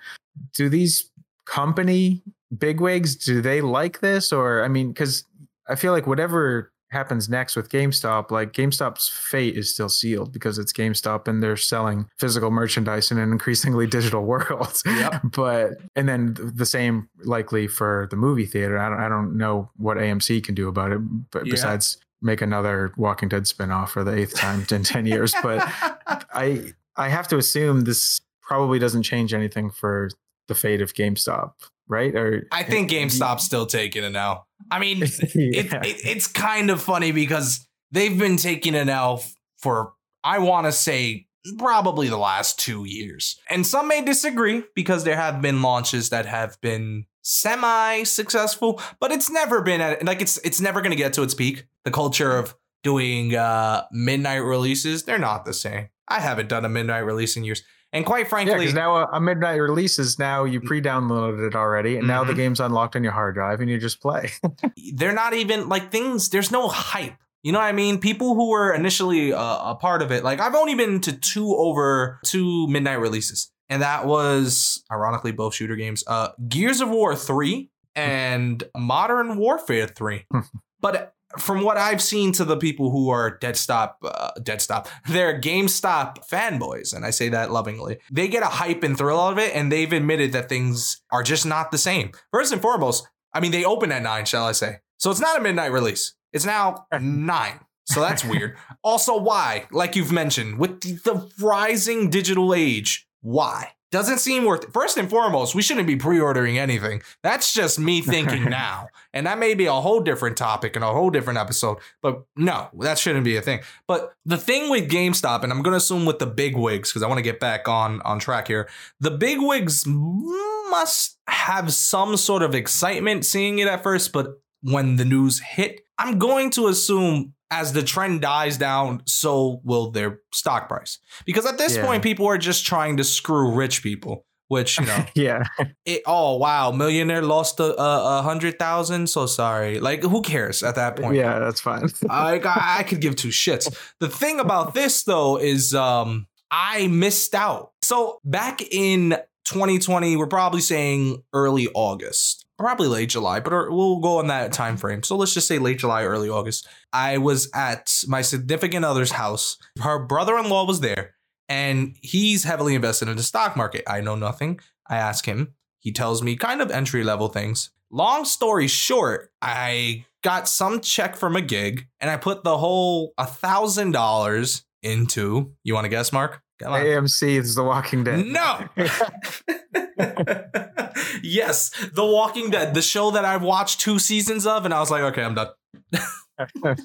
do these company bigwigs do they like this? Or I mean because I feel like whatever happens next with GameStop, like GameStop's fate is still sealed because it's GameStop and they're selling physical merchandise in an increasingly <laughs> digital world. Yep. But and then the same likely for the movie theater. I don't I don't know what AMC can do about it, but Yeah. besides make another Walking Dead spinoff for the eighth time in ten years. But <laughs> I I have to assume this probably doesn't change anything for the fate of GameStop, right? Or I think GameStop's still taking it now. I mean, <laughs> Yeah. it, it's kind of funny because they've been taking it now f- for, I want to say, probably the last two years. And some may disagree because there have been launches that have been semi successful, but it's never been at, like, it's, it's never going to get to its peak. The culture of doing uh, midnight releases, they're not the same. I haven't done a midnight release in years. And quite frankly, because now a, a midnight release is now you pre-downloaded it already, and now the Mhm. game's unlocked on your hard drive, and you just play. <laughs> they're not even like things there's no hype. You know what i mean? People who were initially uh, a part of it like i've only been to two over two midnight releases and that was ironically both shooter games. Uh gears of war 3 and modern warfare 3 <laughs> but from what I've seen to the people who are dead stop, uh, dead stop, <laughs> they're GameStop fanboys, and I say that lovingly. They get a hype and thrill out of it, and they've admitted that things are just not the same. First and foremost, I mean, they open at nine, shall I say? So it's not a midnight release. It's now nine. So that's <laughs> weird. Also, why? Like you've mentioned, with the, the rising digital age, why? Doesn't seem worth it. First and foremost, we shouldn't be pre ordering anything. That's just me <laughs> thinking now. And that may be a whole different topic and a whole different episode. But no, that shouldn't be a thing. But the thing with GameStop, and I'm going to assume with the big wigs, because I want to get back on, on track here, the big wigs must have some sort of excitement seeing it at first. But when the news hit, I'm going to assume as the trend dies down, so will their stock price. Because at this Yeah. point, people are just trying to screw rich people, which, you know, <laughs> yeah, it, oh, wow, millionaire lost a, a, a hundred thousand. So sorry. Like, who cares at that point? yeah, that's fine. <laughs> I, I I could give two shits. The thing about this though is um I missed out. So back in 2020, we're probably saying early August, probably late July, but we'll go on that time frame. So let's just say late July, early August. I was at my significant other's house. Her brother-in-law was there, and he's heavily invested in the stock market. I know nothing. I ask him. He tells me kind of entry level things. Long story short, I got some check from a gig and I put the whole a thousand dollars into. You want to guess, Mark? AMC is The Walking Dead. No. <laughs> <laughs> yes, The Walking Dead, the show that I've watched two seasons of, and I was like, okay, I'm done. <laughs>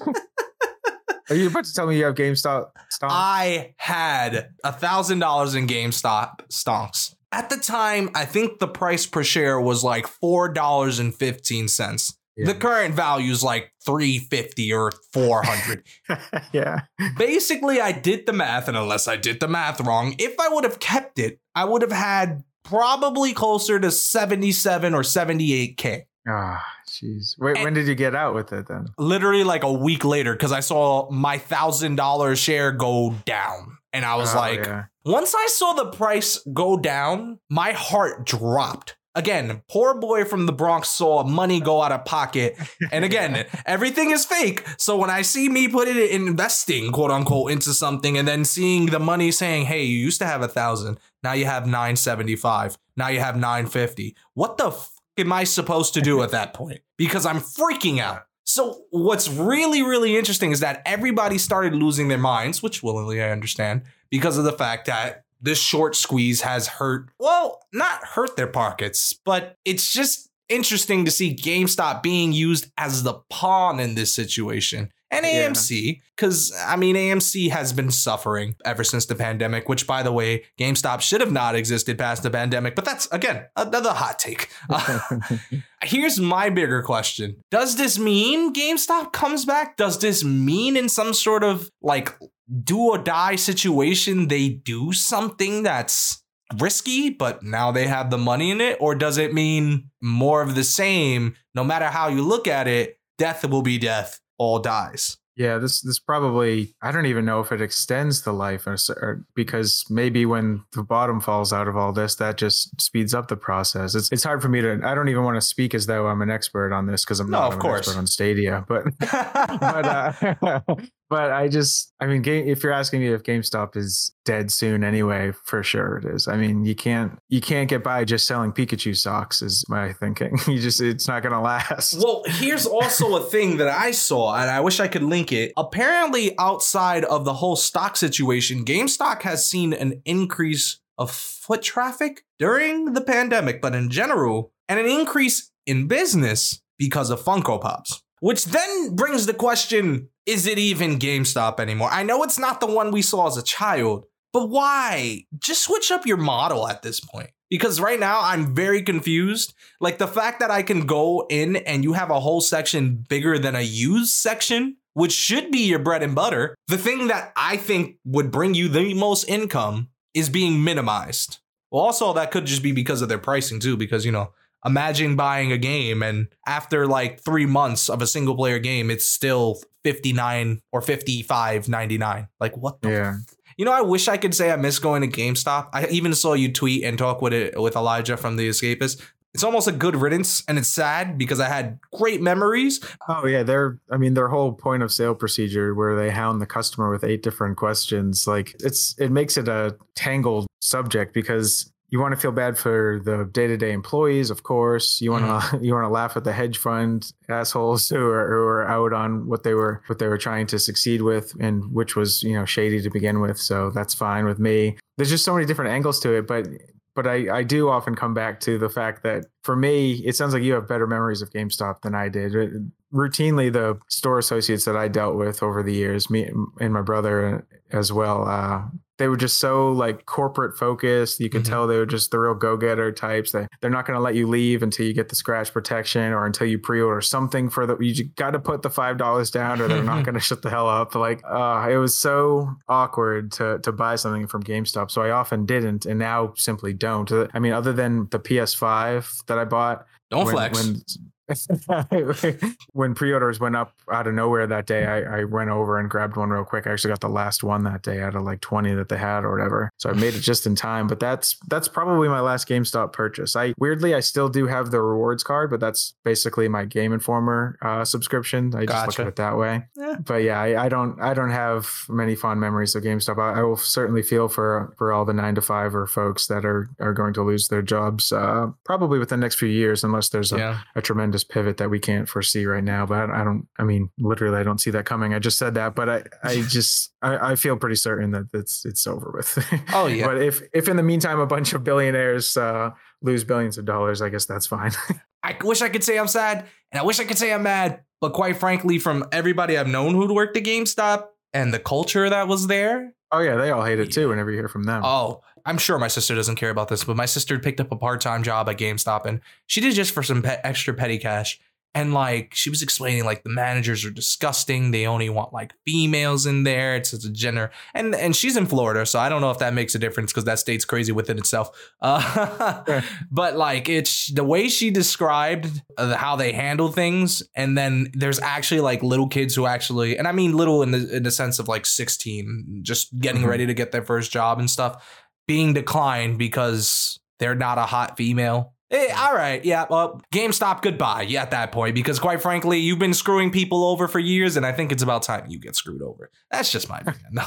Are you about to tell me you have GameStop stock? I had a thousand dollars in GameStop stonks. At the time, I think the price per share was like four dollars and fifteen cents. Yeah. The current value is like three fifty or four hundred. <laughs> yeah. Basically, I did the math, and unless I did the math wrong, if I would have kept it, I would have had probably closer to seventy-seven or seventy-eight k. Ah, jeez. Wait, when did you get out with it then? Literally like a week later, because I saw my thousand dollar share go down, and I was Oh, like, yeah. Once I saw the price go down, my heart dropped. Again, poor boy from the Bronx saw money go out of pocket. And again, <laughs> everything is fake. So when I see me put it in investing, quote unquote, into something and then seeing the money saying, hey, you used to have a thousand, now you have 975, now you have 950. What the f am I supposed to do at that point? Because I'm freaking out. So what's really, really interesting is that everybody started losing their minds, which willingly I understand, because of the fact that this short squeeze has hurt, well, not hurt their pockets, but it's just interesting to see GameStop being used as the pawn in this situation. And AMC, because I mean, AMC has been suffering ever since the pandemic, which, by the way, GameStop should have not existed past the pandemic. But that's, again, another hot take. <laughs> <laughs> Here's my bigger question Does this mean GameStop comes back? Does this mean in some sort of like do or die situation they do something that's risky, but now they have the money in it? Or does it mean more of the same? No matter how you look at it, death will be death, all dies. Yeah, this this probably I don't even know if it extends the life or, or because maybe when the bottom falls out of all this, that just speeds up the process. It's it's hard for me to. I don't even want to speak as though I'm an expert on this because I'm No, not of I'm an course. expert on Stadia, but <laughs> but uh, <laughs> but I just I mean, game, if you're asking me if GameStop is dead soon anyway, for sure it is. I mean, you can't you can't get by just selling Pikachu socks, is my thinking. <laughs> You just it's not gonna last. Well, here's also a thing that I saw, and I wish I could link it. Apparently, outside of the whole stock situation, GameStop has seen an increase of foot traffic during the pandemic, but in general, and an increase in business because of Funko Pops. Which then brings the question is it even GameStop anymore? I know it's not the one we saw as a child, but why? Just switch up your model at this point. Because right now I'm very confused. Like the fact that I can go in and you have a whole section bigger than a used section which should be your bread and butter, the thing that I think would bring you the most income is being minimized. Well, also, that could just be because of their pricing too, because, you know, imagine buying a game and after like three months of a single player game, it's still 59 or 55.99. Like, what the Yeah. you know, I wish I could say I miss going to GameStop. I even saw you tweet and talk with it with Elijah from The Escapist. It's almost a good riddance, and it's sad because I had great memories. Oh yeah, their I mean their whole point of sale procedure where they hound the customer with eight different questions, like it's it makes it a tangled subject because you want to feel bad for the day-to-day employees, of course. You want to <laughs> you want to laugh at the hedge fund assholes who are who are out on what they were what they were trying to succeed with and which was, you know, shady to begin with. So that's fine with me. There's just so many different angles to it, but but I, I do often come back to the fact that for me, it sounds like you have better memories of GameStop than I did. It- routinely, the store associates that I dealt with over the years, me and my brother as well, uh, they were just so like corporate focused. You could Mhm. tell they were just the real go getter types. They they're not going to let you leave until you get the scratch protection or until you pre order something for the. You got to put the five dollars down or they're not <laughs> going to shut the hell up. Like uh, it was so awkward to to buy something from GameStop, so I often didn't, and now simply don't. I mean, other than the PS5 that I bought, Don't when, flex. When, <laughs> when pre-orders went up out of nowhere that day, I, I went over and grabbed one real quick. I actually got the last one that day out of like 20 that they had or whatever. So I made it just in time. But that's that's probably my last GameStop purchase. I weirdly I still do have the rewards card, but that's basically my Game Informer uh, subscription. I just look at it that way. Yeah. But yeah, I, I don't I don't have many fond memories of GameStop. I, I will certainly feel for for all the nine to five or folks that are are going to lose their jobs uh, probably within the next few years, unless there's a yeah. a tremendous pivot that we can't foresee right now. But I don't, I mean, literally, I don't see that coming. I just said that, but I, I <laughs> just, I, I feel pretty certain that it's, it's over with. <laughs> Oh, yeah. but if, if in the meantime, a bunch of billionaires uh, lose billions of dollars, I guess that's fine. <laughs> I wish I could say I'm sad, and I wish I could say I'm mad. But quite frankly, from everybody I've known who'd worked at GameStop and the culture that was there, oh yeah, they all hate it too. Whenever you hear from them. Oh, I'm sure my sister doesn't care about this, but my sister picked up a part time job at GameStop and she did just for some pe- extra petty cash. And like she was explaining, like the managers are disgusting. They only want like females in there. It's, it's a gender, and and she's in Florida, so I don't know if that makes a difference because that state's crazy within itself. Uh, <laughs> but like it's the way she described uh, how they handle things, and then there's actually like little kids who actually, and I mean little in the in the sense of like 16, just getting Mhm. ready to get their first job and stuff being declined because they're not a hot female. Eh, all right, yeah. Well, GameStop, goodbye. Yeah, at that point, because quite frankly, you've been screwing people over for years, and I think it's about time you get screwed over. That's just my opinion. No.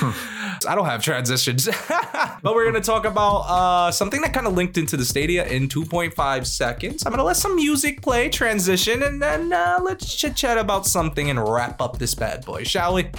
<laughs> I don't have transitions, <laughs> but we're gonna talk about uh, something that kind of linked into the Stadia in 2.5 seconds. I'm gonna let some music play, transition, and then uh, let's chit chat about something and wrap up this bad boy, shall we?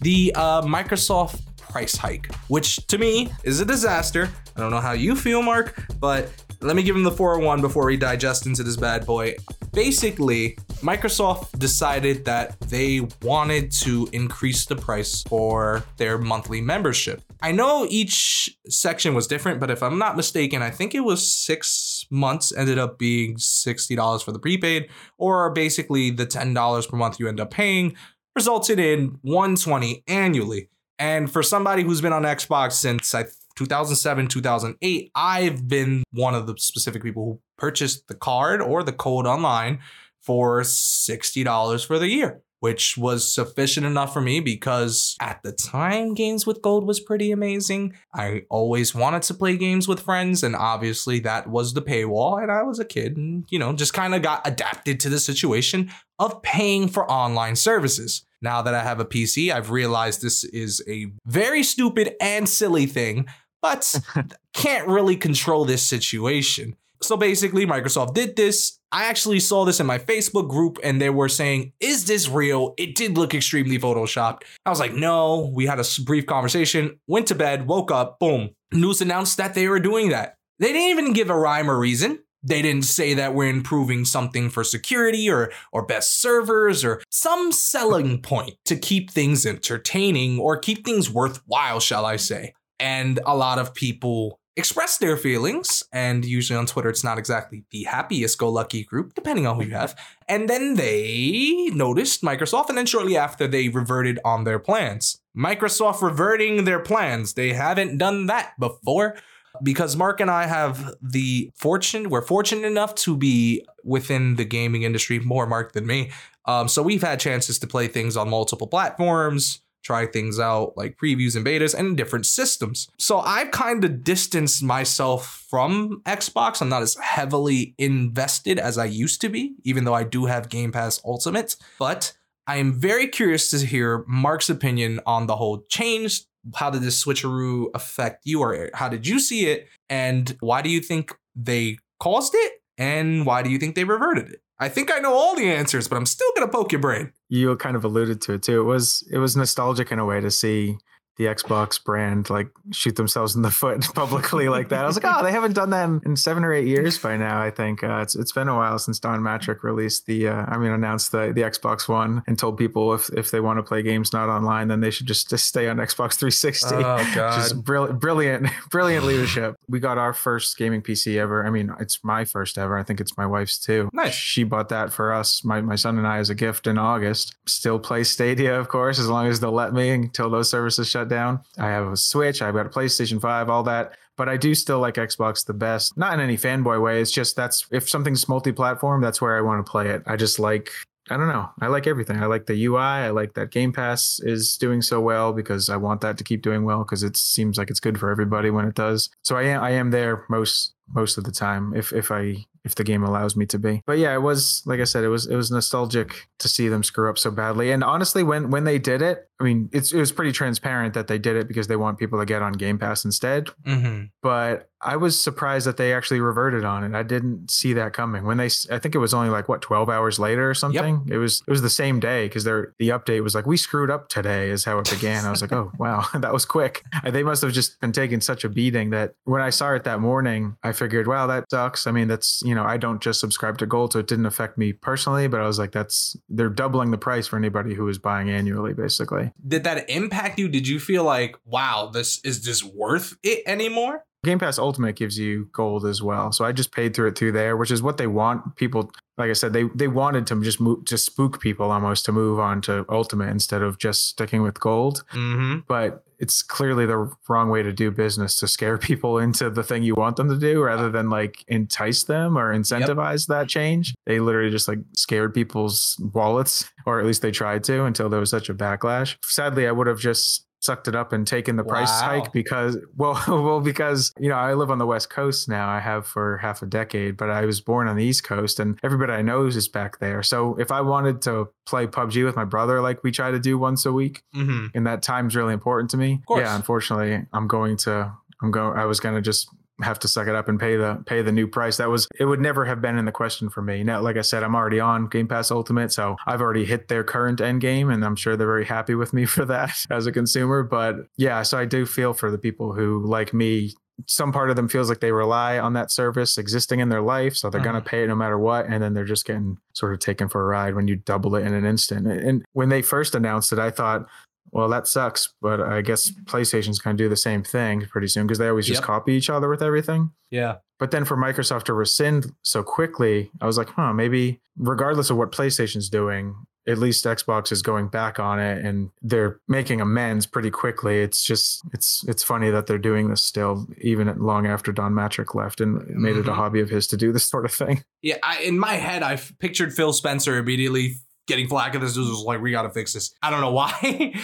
the uh, Microsoft price hike, which to me is a disaster. I don't know how you feel, Mark, but let me give him the 401 before we digest into this bad boy. Basically, Microsoft decided that they wanted to increase the price for their monthly membership. I know each section was different, but if I'm not mistaken, I think it was six months ended up being $60 for the prepaid, or basically the $10 per month you end up paying resulted in 120 annually. And for somebody who's been on Xbox since I 2007, 2008, I've been one of the specific people who purchased the card or the code online for $60 for the year, which was sufficient enough for me because at the time, games with gold was pretty amazing. I always wanted to play games with friends, and obviously that was the paywall. And I was a kid and, you know, just kind of got adapted to the situation of paying for online services. Now that I have a PC, I've realized this is a very stupid and silly thing, but <laughs> can't really control this situation. So basically, Microsoft did this. I actually saw this in my Facebook group and they were saying, Is this real? It did look extremely photoshopped. I was like, No. We had a brief conversation, went to bed, woke up, boom. News announced that they were doing that. They didn't even give a rhyme or reason. They didn't say that we're improving something for security or or best servers or some selling point to keep things entertaining or keep things worthwhile, shall I say. And a lot of people express their feelings. And usually on Twitter, it's not exactly the happiest go lucky group, depending on who you have. And then they noticed Microsoft, and then shortly after, they reverted on their plans. Microsoft reverting their plans. They haven't done that before because Mark and I have the fortune, we're fortunate enough to be within the gaming industry, more Mark than me. Um, so we've had chances to play things on multiple platforms, try things out like previews and betas and different systems. So I've kind of distanced myself from Xbox. I'm not as heavily invested as I used to be, even though I do have Game Pass Ultimate. But I am very curious to hear Mark's opinion on the whole change. How did this switcheroo affect you, or how did you see it? And why do you think they caused it? And why do you think they reverted it? I think I know all the answers, but I'm still gonna poke your brain. You kind of alluded to it too. It was it was nostalgic in a way to see the Xbox brand like shoot themselves in the foot <laughs> publicly like that. I was like, oh, they haven't done that in, in seven or eight years by now. I think uh, it's it's been a while since Don Mattrick released the, uh, I mean, announced the the Xbox One and told people if if they want to play games not online, then they should just just stay on Xbox 360. Oh <laughs> god, just brilliant, brilliant, <laughs> brilliant leadership. We got our first gaming PC ever. I mean, it's my first ever. I think it's my wife's too. Nice. She bought that for us, my my son and I, as a gift in August. Still play Stadia, of course, as long as they'll let me until those services shut down. I have a Switch, I've got a PlayStation 5, all that. But I do still like Xbox the best. Not in any fanboy way. It's just that's if something's multi platform, that's where I want to play it. I just like I don't know. I like everything. I like the UI. I like that Game Pass is doing so well because I want that to keep doing well because it seems like it's good for everybody when it does. So I am I am there most most of the time if if I if the game allows me to be. But yeah, it was like I said, it was it was nostalgic to see them screw up so badly. And honestly, when when they did it, I mean, it's it was pretty transparent that they did it because they want people to get on Game Pass instead. mm-hmm. But I was surprised that they actually reverted on it. I didn't see that coming. When they, I think it was only like what twelve hours later or something. It was it was the same day because their the update was like we screwed up today is how it began. I was like, <laughs> oh wow, <laughs> that was quick. They must have just been taking such a beating that when I saw it that morning, I figured, wow, that sucks. I mean, that's you know, I don't just subscribe to Gold, so it didn't affect me personally. But I was like, that's they're doubling the price for anybody who is buying annually, basically. Did that impact you? Did you feel like, wow, this is this worth it anymore? Game Pass Ultimate gives you gold as well. So I just paid through it through there, which is what they want people. Like I said, they they wanted to just move, just spook people almost to move on to Ultimate instead of just sticking with gold. Mm-hmm. But it's clearly the wrong way to do business to scare <laughs> people into the thing you want them to do rather than like entice them or incentivize that change. They literally just like scared people's wallets, or at least they tried to until there was such a backlash. Sadly, I would have just sucked it up and taken the price Wow. hike because <laughs> well well because you know I live on the west coast now I have for half a decade but I was born on the east coast and everybody I know is back there so if I wanted to play PUBG with my brother like we try to do once a week Mm-hmm. and that time's really important to me yeah unfortunately I'm going to I'm going I was going to just have to suck it up and pay the pay the new price. That was it would never have been in the question for me. Now, like I said, I'm already on Game Pass Ultimate, so I've already hit their current end game, and I'm sure they're very happy with me <laughs> for that as a consumer. But yeah, so I do feel for the people who, like me, some part of them feels like they rely on that service existing in their life, so they're Uh-huh. gonna pay it no matter what, and then they're just getting sort of taken for a ride when you double it in an instant. And when they first announced it, I thought. Well, that sucks, but I guess PlayStation's going to do the same thing pretty soon because they always just Yep. copy each other with everything. Yeah. But then for Microsoft to rescind so quickly, I was like, huh, maybe regardless of what PlayStation's doing, at least Xbox is going back on it and they're making amends pretty quickly. It's just it's it's funny that they're doing this still, even long after Don Mattrick left and made it a Mhm. hobby of his to do this <laughs> sort of thing. Yeah, I, in my head, I pictured Phil Spencer immediately getting flack at this. Dude was like, "We got to fix this." I don't know why.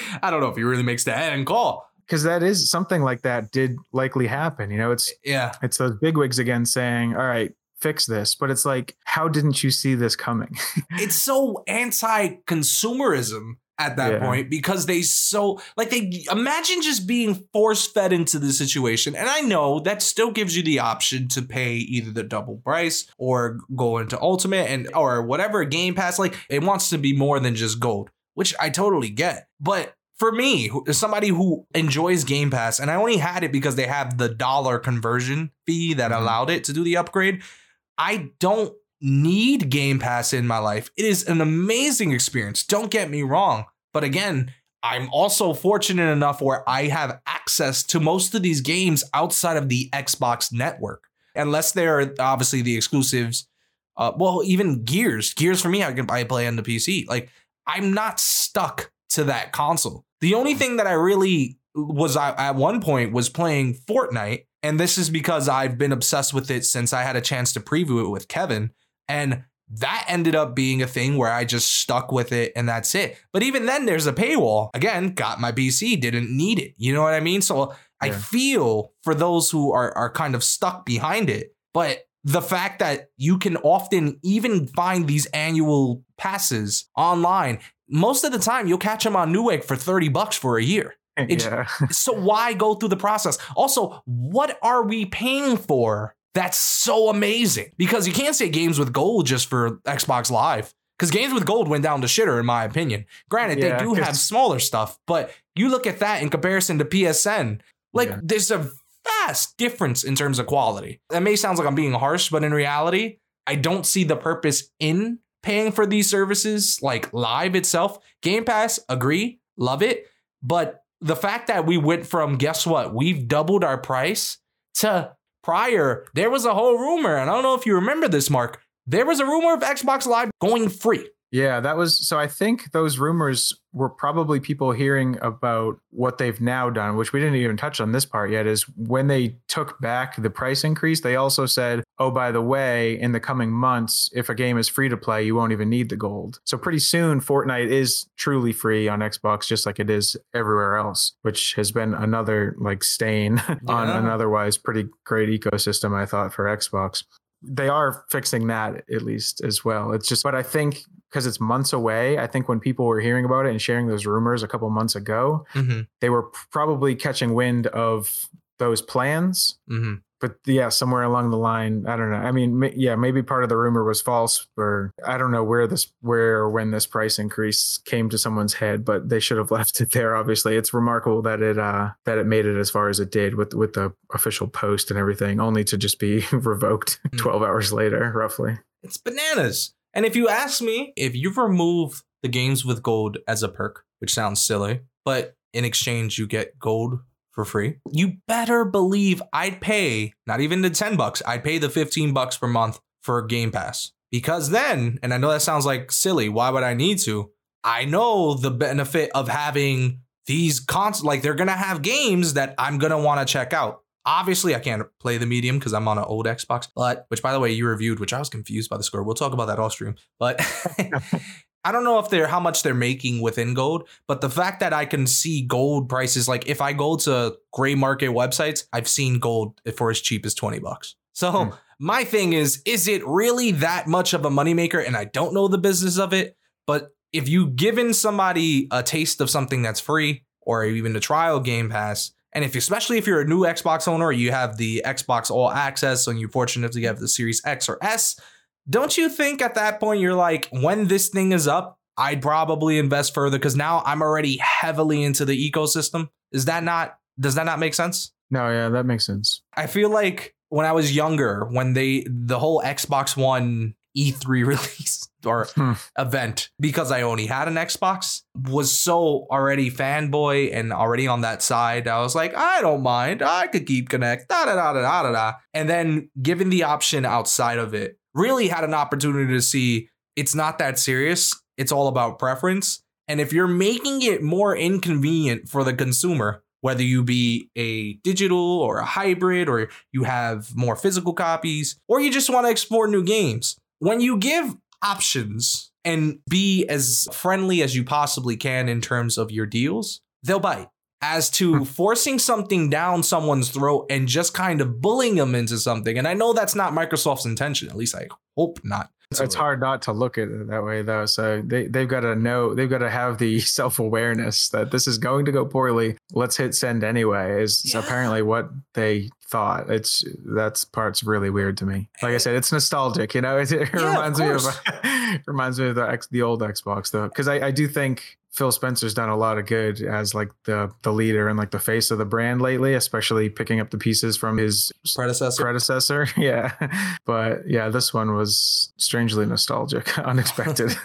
<laughs> I don't know if he really makes the end call. Because that is something like that did likely happen. You know, it's Yeah, it's those bigwigs again saying, All right, fix this. But it's like, how didn't you see this coming? <laughs> it's so anti-consumerism at that Yeah. point because they so like they imagine just being force fed into the situation and i know that still gives you the option to pay either the double price or go into ultimate and or whatever game pass like it wants to be more than just gold which i totally get but for me as somebody who enjoys game pass and i only had it because they have the dollar conversion fee that Mhm. allowed it to do the upgrade i don't need Game Pass in my life. It is an amazing experience. Don't get me wrong. But again, I'm also fortunate enough where I have access to most of these games outside of the Xbox network, unless they're obviously the exclusives. Uh, well, even Gears, Gears for me, I can I play on the PC. Like I'm not stuck to that console. The only thing that I really was I, at one point was playing Fortnite, and this is because I've been obsessed with it since I had a chance to preview it with Kevin, and that ended up being a thing where I just stuck with it and that's it. But even then, there's a paywall. Again, got my PC, didn't need it. You know what I mean? So I feel for those who are are kind of stuck behind it, but the fact that you can often even find these annual passes online, most of the time you'll catch them on Newegg for 30 bucks for a year. <laughs> Yeah. so why go through the process? Also, what are we paying for that's so amazing? Because you can't say games with gold just for Xbox Live. Because games with gold went down to shitter, in my opinion. Granted, Yeah, they do have smaller stuff, but you look at that in comparison to PSN, like Yeah. there's a vast difference in terms of quality. That may sound like I'm being harsh, but in reality, I don't see the purpose in paying for these services like live itself. Game Pass, agree, love it. But the fact that we went from guess what, we've doubled our price to prior, there was a whole rumor, and I don't know if you remember this, Mark. There was a rumor of Xbox Live going free. Yeah, that was so. I think those rumors were probably people hearing about what they've now done, which we didn't even touch on this part yet. Is when they took back the price increase, they also said, oh, by the way, in the coming months, if a game is free to play, you won't even need the gold. So pretty soon, Fortnite is truly free on Xbox, just like it is everywhere else, which has been another like stain <laughs> on an otherwise pretty great ecosystem, I thought, for Xbox they are fixing that at least as well. It's just, but I think because it's months away, I think when people were hearing about it and sharing those rumors a couple months ago, Mm-hmm. they were probably catching wind of those plans. Mm-hmm. But yeah, somewhere along the line, I don't know. I mean, ma- yeah, maybe part of the rumor was false, or I don't know where this, where or when this price increase came to someone's head, but they should have <laughs> left it there. Obviously, it's remarkable that it, uh, that it made it as far as it did with with the official post and everything, only to just be <laughs> revoked Mm. twelve hours later, roughly. It's bananas. And if you ask me, if you remove the games with gold as a perk, which sounds silly, but in exchange you get gold for free, you better believe I'd pay not even the 10 bucks, I'd pay the 15 bucks per month for a Game Pass. Because then, and I know that sounds like silly, why would I need to? I know the benefit of having these cons like they're gonna have games that I'm gonna want to check out. Obviously, I can't play the medium because I'm on an old Xbox, but which by the way you reviewed, which I was confused by the score. We'll talk about that off stream. But <laughs> <laughs> I don't know if they're how much they're making within gold, but the fact that I can see gold prices, like if I go to gray market websites, I've seen gold for as cheap as 20 bucks. So Hmm. my thing is, is it really that much of a moneymaker? And I don't know the business of it, but if you given somebody a taste of something that's free or even a trial game pass, and if especially if you're a new Xbox owner you have the Xbox All Access and you're fortunate to have the Series X or S, don't you think at that point you're like, when this thing is up, I'd probably invest further because now I'm already heavily into the ecosystem. Is that not does that not make sense? No, yeah, that makes sense. I feel like when I was younger, when they the whole Xbox One E3 <laughs> release or Hmm. event, because I only had an Xbox, was so already fanboy and already on that side. I was like, I don't mind. I could keep Kinect. Da da da da da da da. And then given the option outside of it, really had an opportunity to see it's not that serious. It's all about preference. And if you're making it more inconvenient for the consumer, whether you be a digital or a hybrid, or you have more physical copies, or you just want to explore new games, when you give options and be as friendly as you possibly can in terms of your deals, they'll bite. As to hmm. forcing something down someone's throat and just kind of bullying them into something. And I know that's not Microsoft's intention, at least I hope not. it's hard not to look at it that way though so they, they've got to know they've got to have the <laughs> self-awareness that this is going to go poorly let's hit send anyway is Yeah. apparently what they thought it's that's part's really weird to me like i said it's nostalgic you know it, <laughs> it Yeah, of reminds me of <laughs> reminds me of the the old xbox though because I, I do think phil spencer's done a lot of good as like the the leader and like the face of the brand lately especially picking up the pieces from his Predecessor. predecessor. <laughs> Yeah. But yeah, this one was strangely nostalgic, unexpected.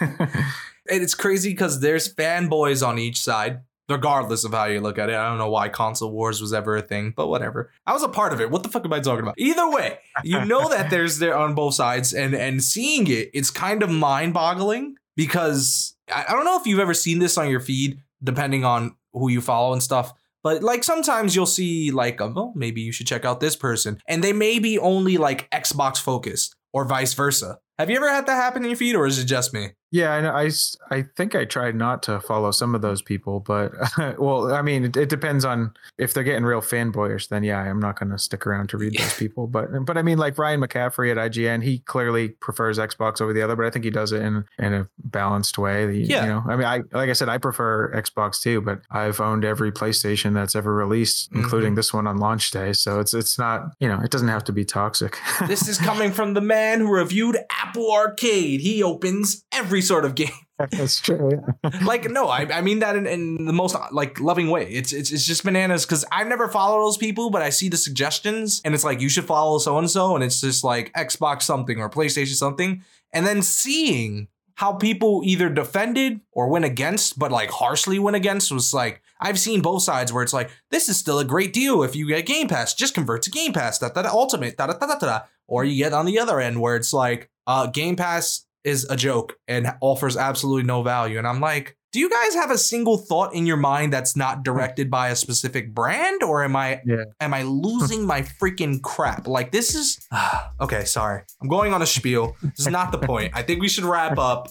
And it's crazy because there's fanboys on each side regardless of how you look at it. I don't know why console wars was ever a thing, but whatever. I was a part of it. What the fuck am I talking about? Either way, you <laughs> know that there's there on both sides, and and seeing it, it's kind of mind boggling because I, I don't know if you've ever seen this on your feed, depending on who you follow and stuff. But like sometimes you'll see like, um, oh, maybe you should check out this person, and they may be only like Xbox focused or vice versa. Have you ever had that happen in your feed, or is it just me? Yeah, I, know, I, I think I tried not to follow some of those people, but <laughs> well, I mean, it, it depends on if they're getting real fanboyish. Then yeah, I'm not going to stick around to read those people. But but I mean, like Ryan McCaffrey at IGN, he clearly prefers Xbox over the other, but I think he does it in in a balanced way. He- Yeah. you know, I mean, I like I said, I prefer Xbox too, but I've owned every PlayStation that's ever released, including mm-hmm. this one on launch day. So it's it's not you know, it doesn't have to be toxic. This is <laughs> coming from the man who reviewed Apple Arcade. He opens every sort of <laughs> game. that's true. Yeah. like no, I, I mean that in, in the most like loving way. It's it's it's just bananas because I never follow those people, but I see the suggestions and it's like you should follow so and so, and it's just like Xbox something or PlayStation something, and then seeing how people either defended or went against, but like harshly went against was like I've seen both sides where it's like this is still a great deal if you get Game Pass, just convert to Game Pass, that that Ultimate, da da da da, da. or you get on the other end where it's like uh Game Pass is a joke and offers absolutely no value. And I'm like, do you guys have a single thought in your mind that's not directed by a specific brand, or am I Yeah. am I losing my freaking crap? Like this is <sighs> okay. Sorry, I'm going on a spiel. This is not the point. I think we should wrap up.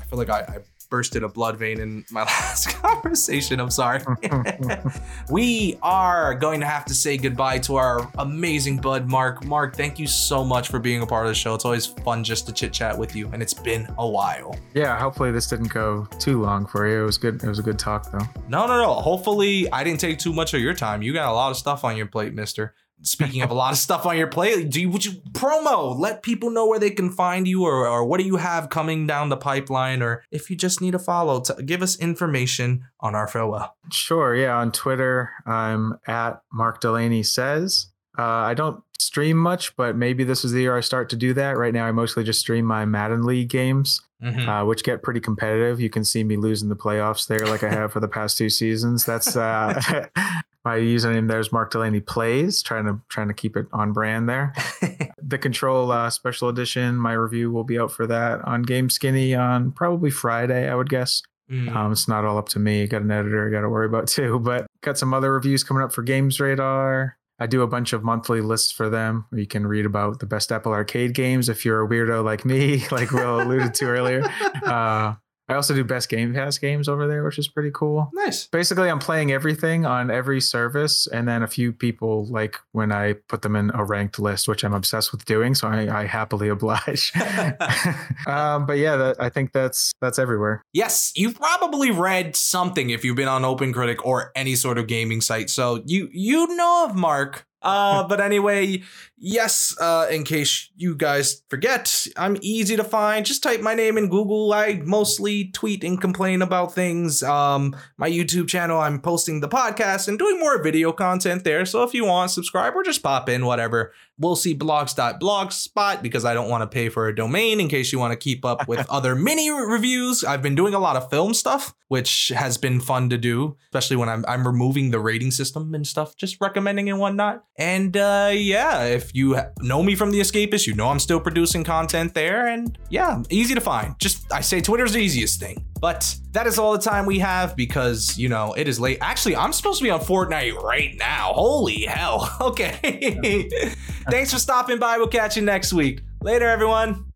I feel like I, I bursted a blood vein in my <laughs> last conversation. I'm sorry. <laughs> <laughs> we are going to have to say goodbye to our amazing bud, Mark. Mark, thank you so much for being a part of the show. It's always fun just to chit chat with you, and it's been a while. Yeah, hopefully this didn't go too long for you. It was good. It was a good talk though. No, no, no. Hopefully, I didn't take too much of your time. You got a lot of stuff on your plate, Mister. Speaking of a lot of stuff on your plate, do you would you promo? Let people know where they can find you, or or what do you have coming down the pipeline, or if you just need a follow, to give us information on our farewell. Sure. Yeah. On Twitter, I'm at Mark Delaney says. Uh, I don't stream much, but maybe this is the year I start to do that. Right now, I mostly just stream my Madden League games, Mhm. uh, which get pretty competitive. You can see me losing the playoffs there, like I have for the past two seasons. That's uh, <laughs> my username. There's Mark Delaney plays. Trying to trying to keep it on brand there. <laughs> the Control uh, Special Edition. My review will be out for that on GameSkinny on probably Friday, I would guess. Mm. Um, it's not all up to me. Got an editor I got to worry about too. <laughs> But got some other reviews coming up for GamesRadar. I do a bunch of monthly lists for them where you can read about the best Apple Arcade games if you're a weirdo like me, <laughs> like Will alluded to earlier. Uh, I also do best Game Pass games over there, which is pretty cool. nice. Basically, I'm playing everything on every service, and then a few people like when I put them in a ranked list, which I'm obsessed with doing. So I, I happily <laughs> oblige. <laughs> um, but yeah, that, I think that's that's everywhere. Yes, you've probably read something if you've been on OpenCritic or any sort of gaming site. So you you know of Mark. Uh, but anyway, yes, uh, in case you guys forget, I'm easy to find. Just type my name in Google. I mostly tweet and complain about things. Um, my YouTube channel, I'm posting the podcast and doing more video content there. So if you want, subscribe or just pop in, whatever. We'll see blogs.blogspot because I don't want to pay for a domain in case you want to keep up with <laughs> other mini reviews. I've been doing a lot of film stuff, which has been fun to do, especially when I'm, I'm removing the rating system and stuff, just recommending and whatnot. And uh, yeah, if you know me from The Escapist, you know I'm still producing content there. And yeah, easy to find. Just, I say Twitter's the easiest thing. But that is all the time we have because, you know, it is late. Actually, I'm supposed to be on Fortnite right now. Holy hell. <laughs> Okay. <laughs> Thanks for stopping by. We'll catch you next week. Later, everyone.